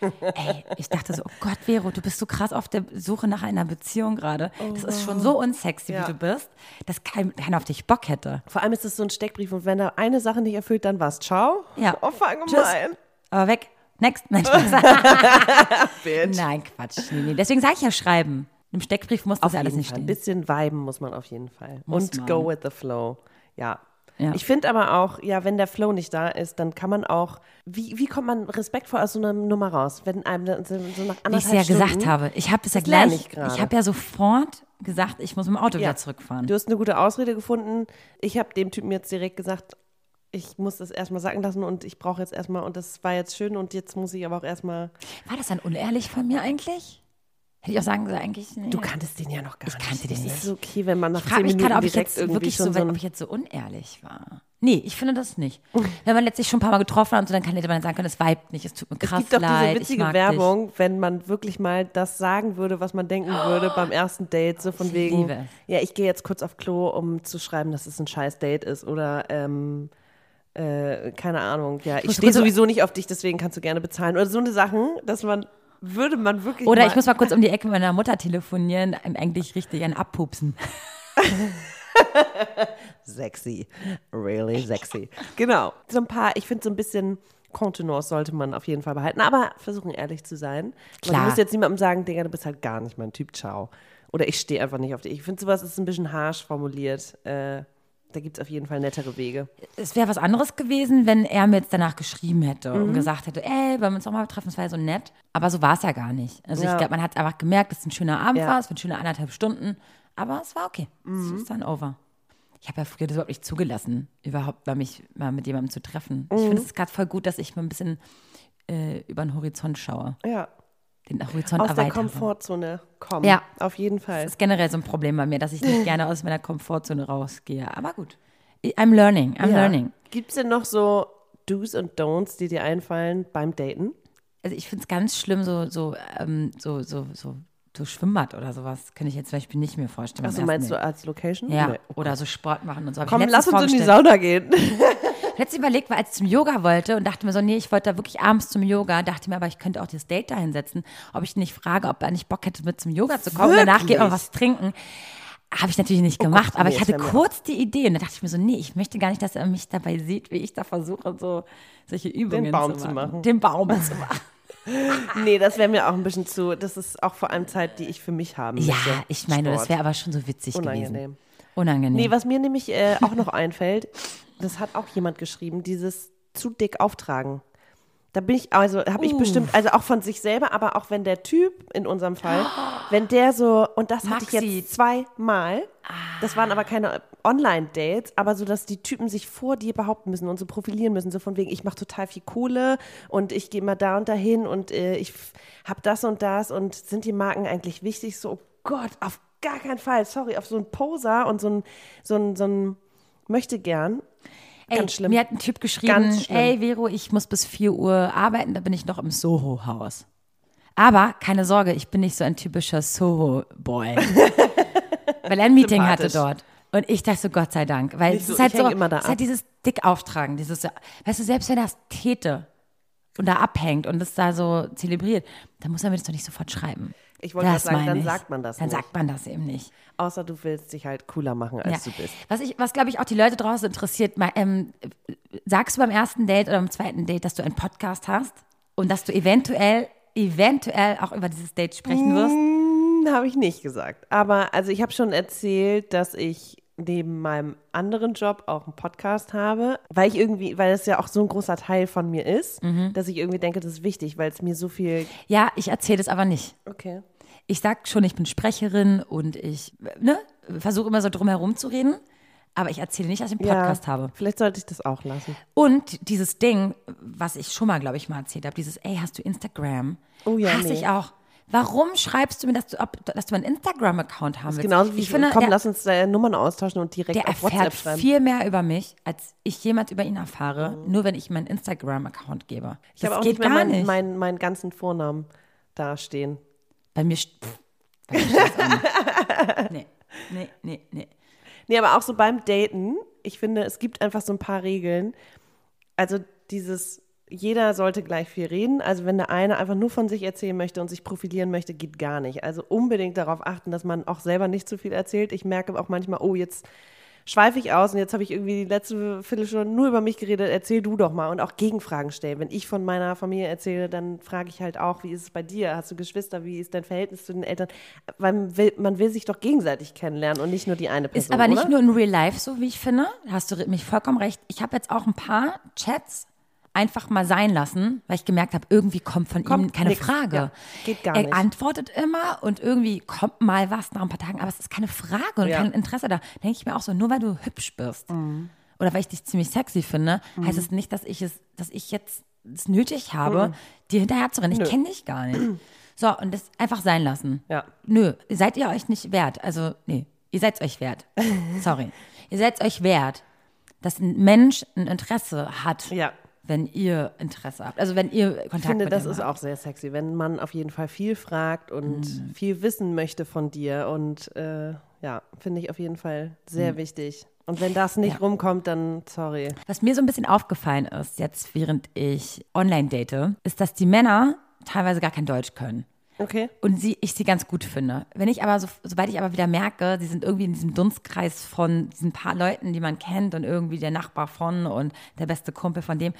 Ey, ich dachte so, oh Gott, Vero, du bist so krass auf der Suche nach einer Beziehung gerade. Das ist schon so unsexy, Ja. wie du bist, dass kein, keiner auf dich Bock hätte. Vor allem ist es so ein Steckbrief und wenn er eine Sache nicht erfüllt, dann war's. Ciao. Ja. Oh, fang gemein. Aber weg. Next. Nein. Nein, Quatsch. Nee, nee. Deswegen sage ich ja schreiben. Im Steckbrief muss das Auf ja alles jeden nicht Fall. Ein stehen. bisschen viben muss man auf jeden Fall. Muss und man. go with the flow. Ja. Ja. Ich finde aber auch, ja, wenn der Flow nicht da ist, dann kann man auch, wie, wie kommt man respektvoll aus so einer Nummer raus? Wenn einem so, so nach Wie ich es anderthalb ja Stunden, gesagt habe. Ich habe es ja gleich, ich ich habe ja sofort gesagt, ich muss mit dem Auto Ja. wieder zurückfahren. Du hast eine gute Ausrede gefunden. Ich habe dem Typen jetzt direkt gesagt, ich muss das erstmal sacken lassen und ich brauche jetzt erstmal, und das war jetzt schön und jetzt muss ich aber auch erstmal. War das dann unehrlich von mir eigentlich? Hätte ich auch sagen sollen, eigentlich. Nee. Du kanntest den ja noch gar Ich nicht. kannte den das nicht. ist okay, wenn man nach ich frage mich gerade, ob ich direkt jetzt irgendwie wirklich schon so, ein, ob ich jetzt so unehrlich war. Nee, ich finde das nicht. Wenn man letztlich schon ein paar Mal getroffen hat und so, dann kann hätte man sagen können, es vibet nicht, es tut mir Es krass gibt doch leid, diese ich witzige Werbung, wenn man wirklich mal das sagen würde, was man denken würde beim ersten Date, so von Ich wegen, liebe es. ja, ich gehe jetzt kurz auf Klo, um zu schreiben, dass es ein scheiß Date ist oder ähm, äh, keine Ahnung, ja, ich stehe sowieso nicht auf dich, deswegen kannst du gerne bezahlen oder so eine Sachen, dass man würde man wirklich. Oder mal, ich muss mal kurz um die Ecke meiner Mutter telefonieren, eigentlich richtig ein Abpupsen. sexy, really sexy, genau, so ein paar, ich finde so ein bisschen Kontenance sollte man auf jeden Fall behalten, aber versuchen ehrlich zu sein. Klar. Du musst jetzt niemandem sagen, Digga, du bist halt gar nicht mein Typ, ciao. Oder ich stehe einfach nicht auf dich. Ich finde, sowas ist ein bisschen harsch formuliert. Äh, da gibt es auf jeden Fall nettere Wege. Es wäre was anderes gewesen, wenn er mir jetzt danach geschrieben hätte Mhm. und gesagt hätte, ey, wollen wir uns noch mal treffen, das war ja so nett. Aber so war es ja gar nicht. Also Ja. ich glaube, man hat einfach gemerkt, dass es ein schöner Abend Ja. war, es waren schöne anderthalb Stunden, aber es war okay. Mhm. Es ist dann over. Ich habe ja früher das überhaupt nicht zugelassen, überhaupt mal mich mal mit jemandem zu treffen. Ich Mhm. finde es gerade voll gut, dass ich mal ein bisschen äh, über den Horizont schaue, Ja, den Horizont aus der erweitere. Komfortzone kommen. Ja. Auf jeden Fall. Das ist generell so ein Problem bei mir, dass ich nicht gerne aus meiner Komfortzone rausgehe. Aber gut. I'm learning, I'm ja. learning. Gibt es denn noch so Do's und Don'ts, die dir einfallen beim Daten? also ich finde es ganz schlimm, so, so, ähm, so, so, so, so Schwimmbad oder sowas. Könnte ich jetzt zum Beispiel nicht mehr vorstellen. Beim meinst du als Location? Ja, Nee. oder so Sport machen und so. Hab Komm, lass uns in die. Sauna gehen. Letztens überlegt, weil als ich zum Yoga wollte und dachte mir so, nee, ich wollte da wirklich abends zum Yoga, dachte mir aber, ich könnte auch das Date da hinsetzen, ob ich nicht frage, ob er nicht Bock hätte, mit zum Yoga zu kommen. Danach geht man Wirklich? was trinken. Habe ich natürlich nicht gemacht, Gott, aber nee, ich das hatte kurz die Idee und da dachte ich mir so, nee, ich möchte gar nicht, dass er mich dabei sieht, wie ich da versuche, so solche Übungen Baum zu zu machen. machen. Den Baum zu machen. Nee, das wäre mir auch ein bisschen zu. Das ist auch vor allem Zeit, die ich für mich haben Ja, möchte. ich meine, das Sport. wäre aber schon so witzig gewesen. unangenehm. Unangenehm. Nee, was mir nämlich äh, auch noch einfällt, das hat auch jemand geschrieben, dieses zu dick auftragen. Da bin ich, also habe ich bestimmt, also auch von sich selber, aber auch wenn der Typ in unserem Fall, wenn der so, und das hatte ich Maxi. jetzt zweimal, das waren aber keine Online-Dates, aber so, dass die Typen sich vor dir behaupten müssen und so profilieren müssen, so von wegen, ich mache total viel Kohle und ich gehe mal da und dahin und äh, ich habe das und das und sind die Marken eigentlich wichtig? So, oh Gott, auf gar keinen Fall, sorry, auf so einen Poser und so ein, so ein, so ein möchte gern. Ey, Ganz schlimm. Mir hat ein Typ geschrieben, ey Vero, ich muss bis 4 Uhr arbeiten, da bin ich noch im Soho-Haus. Aber keine Sorge, ich bin nicht so ein typischer Soho-Boy. weil er ein Meeting hatte dort. Und ich dachte so, Gott sei Dank. Weil Nicht es so, ist halt so, es ist halt ab. dieses dick auftragen, dieses, weißt du, selbst wenn das täte und da abhängt und es da so zelebriert, dann muss er mir das doch nicht sofort schreiben. Ich wollte Das sagen, meine dann ich. sagt man das Dann nicht. sagt man das eben nicht. Außer du willst dich halt cooler machen, als Ja. du bist. Was, ich, was glaube ich, auch die Leute draußen interessiert, mal, ähm, sagst du beim ersten Date oder beim zweiten Date, dass du einen Podcast hast und dass du eventuell, eventuell auch über dieses Date sprechen wirst? Hm, Habe ich nicht gesagt. Aber also ich habe schon erzählt, dass ich neben meinem anderen Job auch einen Podcast habe, weil ich irgendwie, weil es ja auch so ein großer Teil von mir ist, Mhm. dass ich irgendwie denke, das ist wichtig, weil es mir so viel. Ja, ich erzähle es aber nicht. Okay. Ich sag schon, ich bin Sprecherin und ich ne, versuche immer so drum herum zu reden, aber ich erzähle nicht, dass ich einen Podcast ja, habe. Vielleicht sollte ich das auch lassen. Und dieses Ding, was ich schon mal, glaube ich, mal erzählt habe, dieses, ey, hast du Instagram? Oh ja, Hasse nee. ich auch. Warum schreibst du mir, dass du, ob, dass du einen Instagram-Account haben willst? Genauso wie ich ich finde, komm, der, lass uns äh, Nummern austauschen und direkt der auf WhatsApp erfährt schreiben. viel mehr über mich, als ich jemals über ihn erfahre, nur wenn ich meinen Instagram-Account gebe. ich Das habe auch geht nicht mehr meinen nicht. mein, meinen ganzen Vornamen dastehen. Bei mir, pff, bei mir. Nee, nee, nee, nee. Nee, aber auch so beim Daten, ich finde, es gibt einfach so ein paar Regeln. Also dieses, jeder sollte gleich viel reden. Also wenn der eine einfach nur von sich erzählen möchte und sich profilieren möchte, geht gar nicht. Also unbedingt darauf achten, dass man auch selber nicht zu viel erzählt. Ich merke auch manchmal, oh, jetzt schweife ich aus und jetzt habe ich irgendwie die letzte Viertelstunde nur über mich geredet, erzähl du doch mal und auch Gegenfragen stellen. Wenn ich von meiner Familie erzähle, dann frage ich halt auch, wie ist es bei dir? Hast du Geschwister? Wie ist dein Verhältnis zu den Eltern? Weil man will, man will sich doch gegenseitig kennenlernen und nicht nur die eine Person. Ist aber nicht oder? nur in Real Life so, wie ich finde. Da hast du mich vollkommen recht. Ich habe jetzt auch ein paar Chats einfach mal sein lassen, weil ich gemerkt habe, irgendwie kommt von ihm Kommt keine nix. Frage. Ja, geht gar er nicht. antwortet immer und irgendwie kommt mal was nach ein paar Tagen, aber es ist keine Frage und Ja. kein Interesse da. denke ich mir auch so, nur weil du hübsch bist Mhm. oder weil ich dich ziemlich sexy finde, heißt es nicht, dass ich es, dass ich jetzt es nötig habe, dir hinterher zu rennen. Ich Mhm. Kenne dich gar nicht. So, und das einfach sein lassen. Ja. Nö, seid ihr euch nicht wert. Also, nee, ihr seid euch wert. Sorry. ihr seid euch wert, dass ein Mensch ein Interesse hat, Ja. Wenn ihr Interesse habt. Also, wenn ihr Kontakt Ich finde, mit das ist habt. auch sehr sexy, wenn man auf jeden Fall viel fragt und Mhm. viel wissen möchte von dir. Und äh, ja, finde ich auf jeden Fall sehr wichtig. Und wenn das nicht Mhm. Ja. rumkommt, dann sorry. Was mir so ein bisschen aufgefallen ist, jetzt während ich online date, ist, dass die Männer teilweise gar kein Deutsch können. Okay. Und sie, ich sie ganz gut finde. Wenn ich aber, so, sobald ich aber wieder merke, sie sind irgendwie in diesem Dunstkreis von diesen paar Leuten, die man kennt und irgendwie der Nachbar von und der beste Kumpel von dem,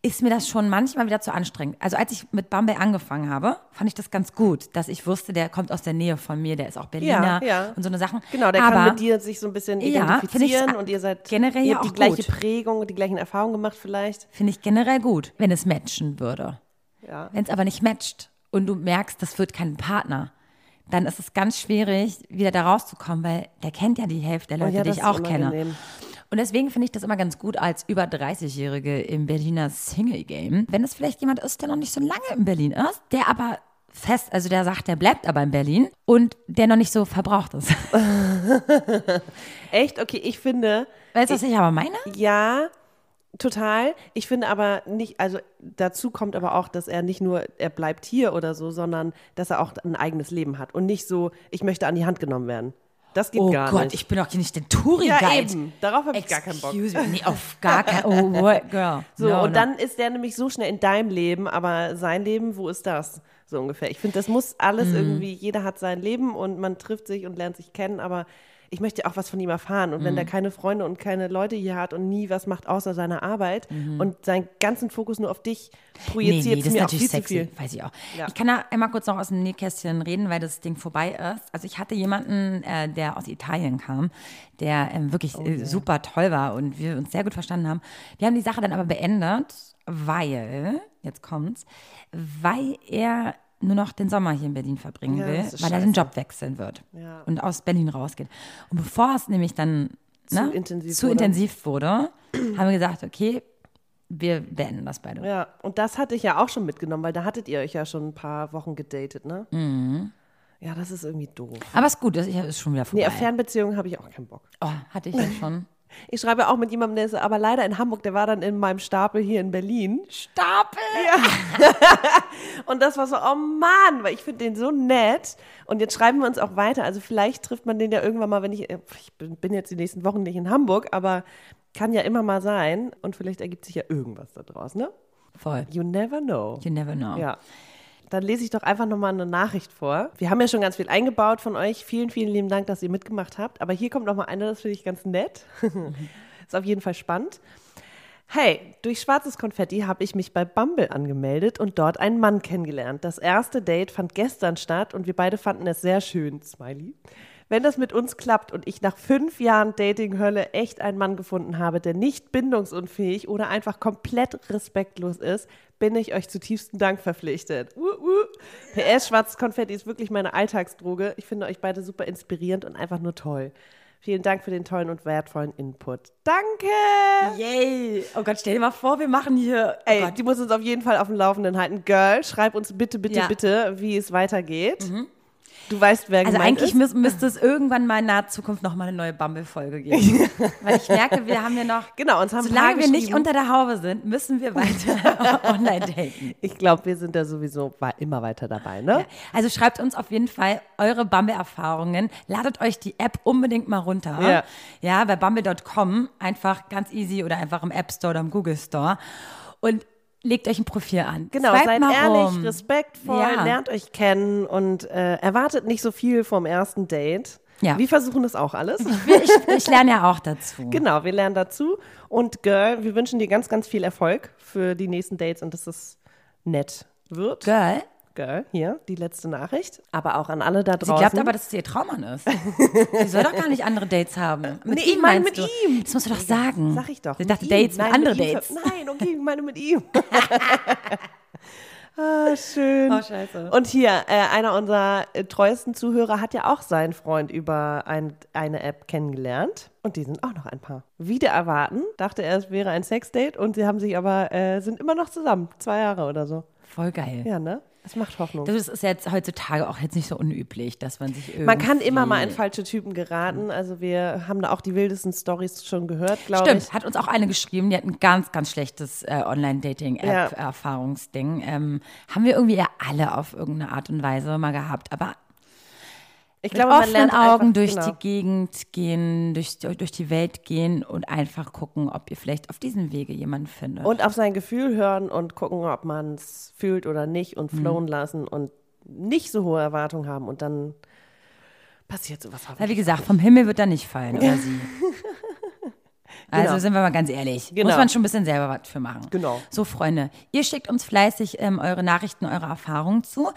ist mir das schon manchmal wieder zu anstrengend. Also als ich mit Bumble angefangen habe, fand ich das ganz gut, dass ich wusste, der kommt aus der Nähe von mir, der ist auch Berliner Ja, ja. und so eine Sachen. Genau, der aber, kann mit dir sich so ein bisschen Ja, identifizieren und ihr seid generell ihr ja habt die auch gleiche gut. Prägung und die gleichen Erfahrungen gemacht vielleicht. Finde ich generell gut, wenn es matchen würde. Ja. Wenn es aber nicht matcht und du merkst, das wird kein Partner, dann ist es ganz schwierig, wieder da rauszukommen, weil der kennt ja die Hälfte der Oh Leute, ja, die ich auch kenne. Und deswegen finde ich das immer ganz gut als über 30-Jährige im Berliner Single-Game. Wenn es vielleicht jemand ist, der noch nicht so lange in Berlin ist, der aber fest, also der sagt, der bleibt aber in Berlin und der noch nicht so verbraucht ist. Echt? Okay, ich finde, Weißt du, was ich aber meine? ja, Total. Ich finde aber nicht, also dazu kommt aber auch, dass er nicht nur, er bleibt hier oder so, sondern dass er auch ein eigenes Leben hat und nicht so, ich möchte an die Hand genommen werden. Das geht Oh gar Gott, nicht. ich bin doch hier nicht der Touri-Guide. ja, eben. Darauf habe ich gar keinen Bock. Excuse me. Nee, auf gar keinen Oh, what, girl. So, no, und no. dann ist der nämlich so schnell in deinem Leben, aber sein Leben, wo ist das? So ungefähr. Ich finde, das muss alles irgendwie, jeder hat sein Leben und man trifft sich und lernt sich kennen, aber ich möchte auch was von ihm erfahren. Und wenn Mhm. der keine Freunde und keine Leute hier hat und nie was macht außer seiner Arbeit und seinen ganzen Fokus nur auf dich Mhm. Nee, projiziert, nee, das ist mir auch natürlich viel zu sexy, viel. weiß ich auch. Ja. Ich kann da einmal kurz noch aus dem Nähkästchen reden, weil das Ding vorbei ist. Also ich hatte jemanden, äh, der aus Italien kam, der ähm, wirklich Oh, äh, super toll war und wir uns sehr gut verstanden haben. Wir haben die Sache dann aber beendet, weil, jetzt kommt's, weil er nur noch den Sommer hier in Berlin verbringen Ja, will, weil er den scheiße. Job wechseln wird Ja. und aus Berlin rausgeht. Und bevor es nämlich dann Zu ne, intensiv zu wurde. intensiv wurde, haben wir gesagt, okay, wir beenden das beide. Ja, und das hatte ich ja auch schon mitgenommen, weil da hattet ihr euch ja schon ein paar Wochen gedatet, ne? Mhm. Ja, das ist irgendwie doof. Aber ist gut, das ist schon wieder Nee, vorbei. auf Fernbeziehungen habe ich auch keinen Bock. oh, hatte ich ja schon. Ich schreibe auch mit jemandem, der ist aber leider in Hamburg, der war dann in meinem Stapel hier in Berlin. Stapel! Und das war so, oh Mann, weil ich finde den so nett. Und jetzt schreiben wir uns auch weiter. Also vielleicht trifft man den ja irgendwann mal, wenn ich, ich bin, bin jetzt die nächsten Wochen nicht in Hamburg, aber kann ja immer mal sein. Und vielleicht ergibt sich ja irgendwas da draus, ne? Voll. You never know. You never know. Ja. Dann lese ich doch einfach nochmal eine Nachricht vor. Wir haben ja schon ganz viel eingebaut von euch. Vielen, vielen lieben Dank, dass ihr mitgemacht habt. Aber hier kommt nochmal eine, das finde ich ganz nett. Ist auf jeden Fall spannend. Hey, durch schwarzes Konfetti habe ich mich bei Bumble angemeldet und dort einen Mann kennengelernt. Das erste Date fand gestern statt und wir beide fanden es sehr schön. Smiley. Wenn das mit uns klappt und ich nach fünf Jahren Dating-Hölle echt einen Mann gefunden habe, der nicht bindungsunfähig oder einfach komplett respektlos ist, bin ich euch zutiefsten Dank verpflichtet. Uh, uh. PS, schwarzes Konfetti ist wirklich meine Alltagsdroge. Ich finde euch beide super inspirierend und einfach nur toll. Vielen Dank für den tollen und wertvollen Input. Danke! Yay! Oh Gott, stell dir mal vor, wir machen hier. Oh Ey, Gott. die muss uns auf jeden Fall auf dem Laufenden halten. Girl, schreib uns bitte, bitte, Ja. Mhm. bitte, wie es weitergeht. Du weißt, wer Also eigentlich ist. müsste es irgendwann mal in naher Zukunft noch mal eine neue Bumble-Folge geben. Weil ich merke, wir haben ja noch. Genau, uns haben Solange wir nicht unter der Haube sind, müssen wir weiter online daten. Ich glaube, wir sind da sowieso immer weiter dabei, ne? Also schreibt uns auf jeden Fall eure Bumble-Erfahrungen. Ladet euch die App unbedingt mal runter. Ja. Ja, bei bumble.com einfach ganz easy oder einfach im App Store oder im Google Store. Und legt euch ein Profil an. Genau, Swipe seid ehrlich, rum. respektvoll, Ja. lernt euch kennen und äh, erwartet nicht so viel vom ersten Date. Ja. Wir versuchen das auch alles. Ich, ich lerne ja auch dazu. genau, wir lernen dazu. Und Girl, wir wünschen dir ganz, ganz viel Erfolg für die nächsten Dates und dass es nett wird. Girl, Girl, hier, die letzte Nachricht. Aber auch an alle da sie draußen. glaubt aber, dass es ihr Traummann ist. Sie soll doch gar nicht andere Dates haben. Mit Nee, ihm ich meine mit du? ihm. Das musst du doch sagen. Sag ich doch. Sie mit dachte. Dates mit Nein, andere ihm Dates. Nein, okay, ich meine mit ihm. ah, schön. Oh, scheiße. Und hier, äh, einer unserer äh, treuesten Zuhörer hat ja auch seinen Freund über ein, eine App kennengelernt. Und die sind auch noch ein paar. Wieder erwarten, dachte er, es wäre ein Sexdate und sie haben sich aber, äh, sind immer noch zusammen. Zwei Jahre oder so. Voll geil. Ja, ne? Das macht Hoffnung. Das ist jetzt heutzutage auch jetzt nicht so unüblich, dass man sich irgendwie. Man kann immer mal in falsche Typen geraten. Also wir haben da auch die wildesten Stories schon gehört, glaube Stimmt, ich. hat uns auch eine geschrieben, die hat ein ganz, ganz schlechtes äh, Online-Dating-App-Erfahrungsding. Ähm, haben wir irgendwie ja alle auf irgendeine Art und Weise mal gehabt. Aber Ich mit glaube, man offenen Augen einfach, durch genau. die Gegend gehen, durch, durch die Welt gehen und einfach gucken, ob ihr vielleicht auf diesem Wege jemanden findet. Und auf sein Gefühl hören und gucken, ob man es fühlt oder nicht und Mhm. flowen lassen und nicht so hohe Erwartungen haben und dann passiert sowas. Weil, wie gesagt, vom Himmel wird er nicht fallen, oder sie. Also Genau. sind wir mal ganz ehrlich, Genau. muss man schon ein bisschen selber was für machen. Genau. So, Freunde, ihr schickt uns fleißig ähm, eure Nachrichten, eure Erfahrungen zu.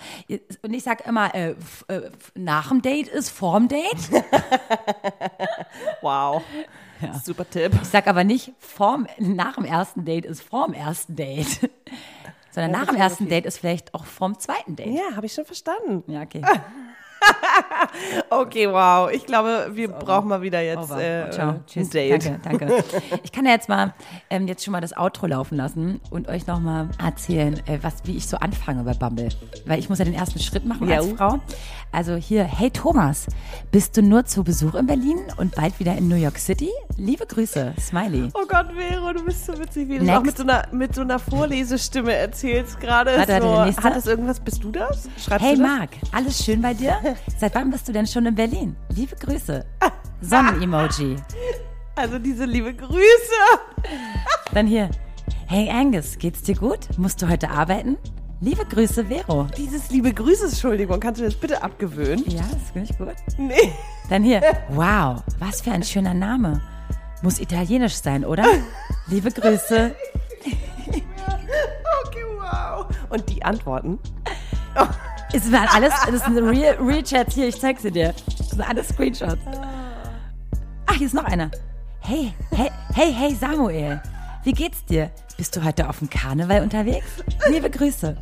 Und ich sage immer, äh, äh, nach dem Date ist vorm Date. Wow. Super Tipp. Ich sage aber nicht, vorm, nach dem ersten Date ist vorm ersten Date. Sondern nach dem ersten Date ist vielleicht auch vorm zweiten Date. Ja, habe ich schon verstanden. Ja, okay. Okay, wow. Ich glaube, wir brauchen mal wieder jetzt äh, Ciao. ein Tschüss. Date. Danke, danke. Ich kann ja jetzt mal ähm, jetzt schon mal das Outro laufen lassen und euch noch mal erzählen, äh, was, wie ich so anfange bei Bumble. Weil ich muss ja den ersten Schritt machen Ja. als Frau. Also hier, hey Thomas, bist du nur zu Besuch in Berlin und bald wieder in New York City? Liebe Grüße, Smiley. Oh Gott, Vero, du bist so witzig, wie du Next. auch mit so einer, mit so einer Vorlesestimme erzählst gerade. Warte, warte, so. nächste. Hat das irgendwas? Bist du das? Schreibst Hey du das? Marc, alles schön bei dir? Seit wann bist du denn schon in Berlin? Liebe Grüße. Sonnen-Emoji. Also diese liebe Grüße. Dann hier, hey Angus, geht's dir gut? Musst du heute arbeiten? Liebe Grüße, Vero. Dieses liebe Grüße, Entschuldigung, kannst du das bitte abgewöhnen? Ja, das finde ich gut. Nee. Dann hier, wow, was für ein schöner Name. Muss italienisch sein, oder? Liebe Grüße. Okay, wow. Und die Antworten? Es waren alles, das sind Real, Real Chats hier, ich zeig sie dir. Das sind alles Screenshots. Ach, hier ist noch einer. Hey, hey, hey, hey Samuel. Wie geht's dir? Bist du heute auf dem Karneval unterwegs? Liebe Grüße.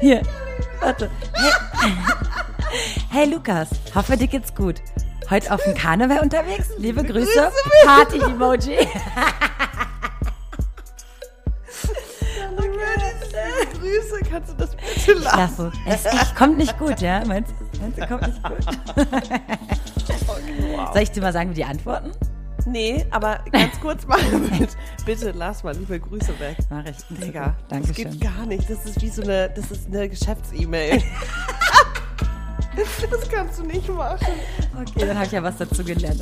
Hier, warte. Hey, hey Lukas, hoffe dir geht's gut. Heute auf dem Karneval unterwegs? Liebe Grüße. Party-Emoji. Grüße, kannst du das bitte lassen? Klasse. Es ich, kommt nicht gut, ja? Meinst du? Meinst du, kommt nicht gut? Soll ich dir mal sagen, wie die antworten? Nee, aber ganz kurz mal mit, bitte lass mal liebe Grüße weg. Mach ich. Digga, das Dankeschön. geht gar nicht. Das ist wie so eine, das ist eine Geschäfts-E-Mail. das kannst du nicht machen. Okay, dann habe ich ja was dazu gelernt.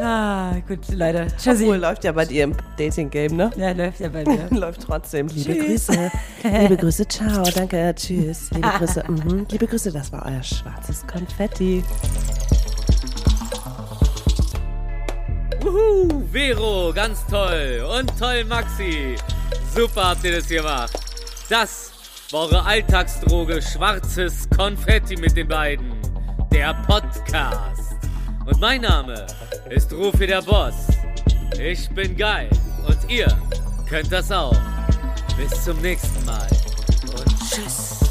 Ah, gut, Leute. Tschüssi. Obwohl, läuft ja bei dir im Dating-Game, ne? Ja, läuft ja bei mir. Läuft trotzdem. Liebe Tschüss. Grüße. Liebe Grüße, ciao, danke, tschüss. Liebe Grüße, mhm. liebe Grüße, das war euer schwarzes Konfetti. Uhu, Vero, ganz toll. Und toll, Maxi. Super habt ihr das gemacht. Das war eure Alltagsdroge Schwarzes Konfetti mit den beiden. Der Podcast. Und mein Name ist Rufi der Boss. Ich bin geil. Und ihr könnt das auch. Bis zum nächsten Mal. Und tschüss.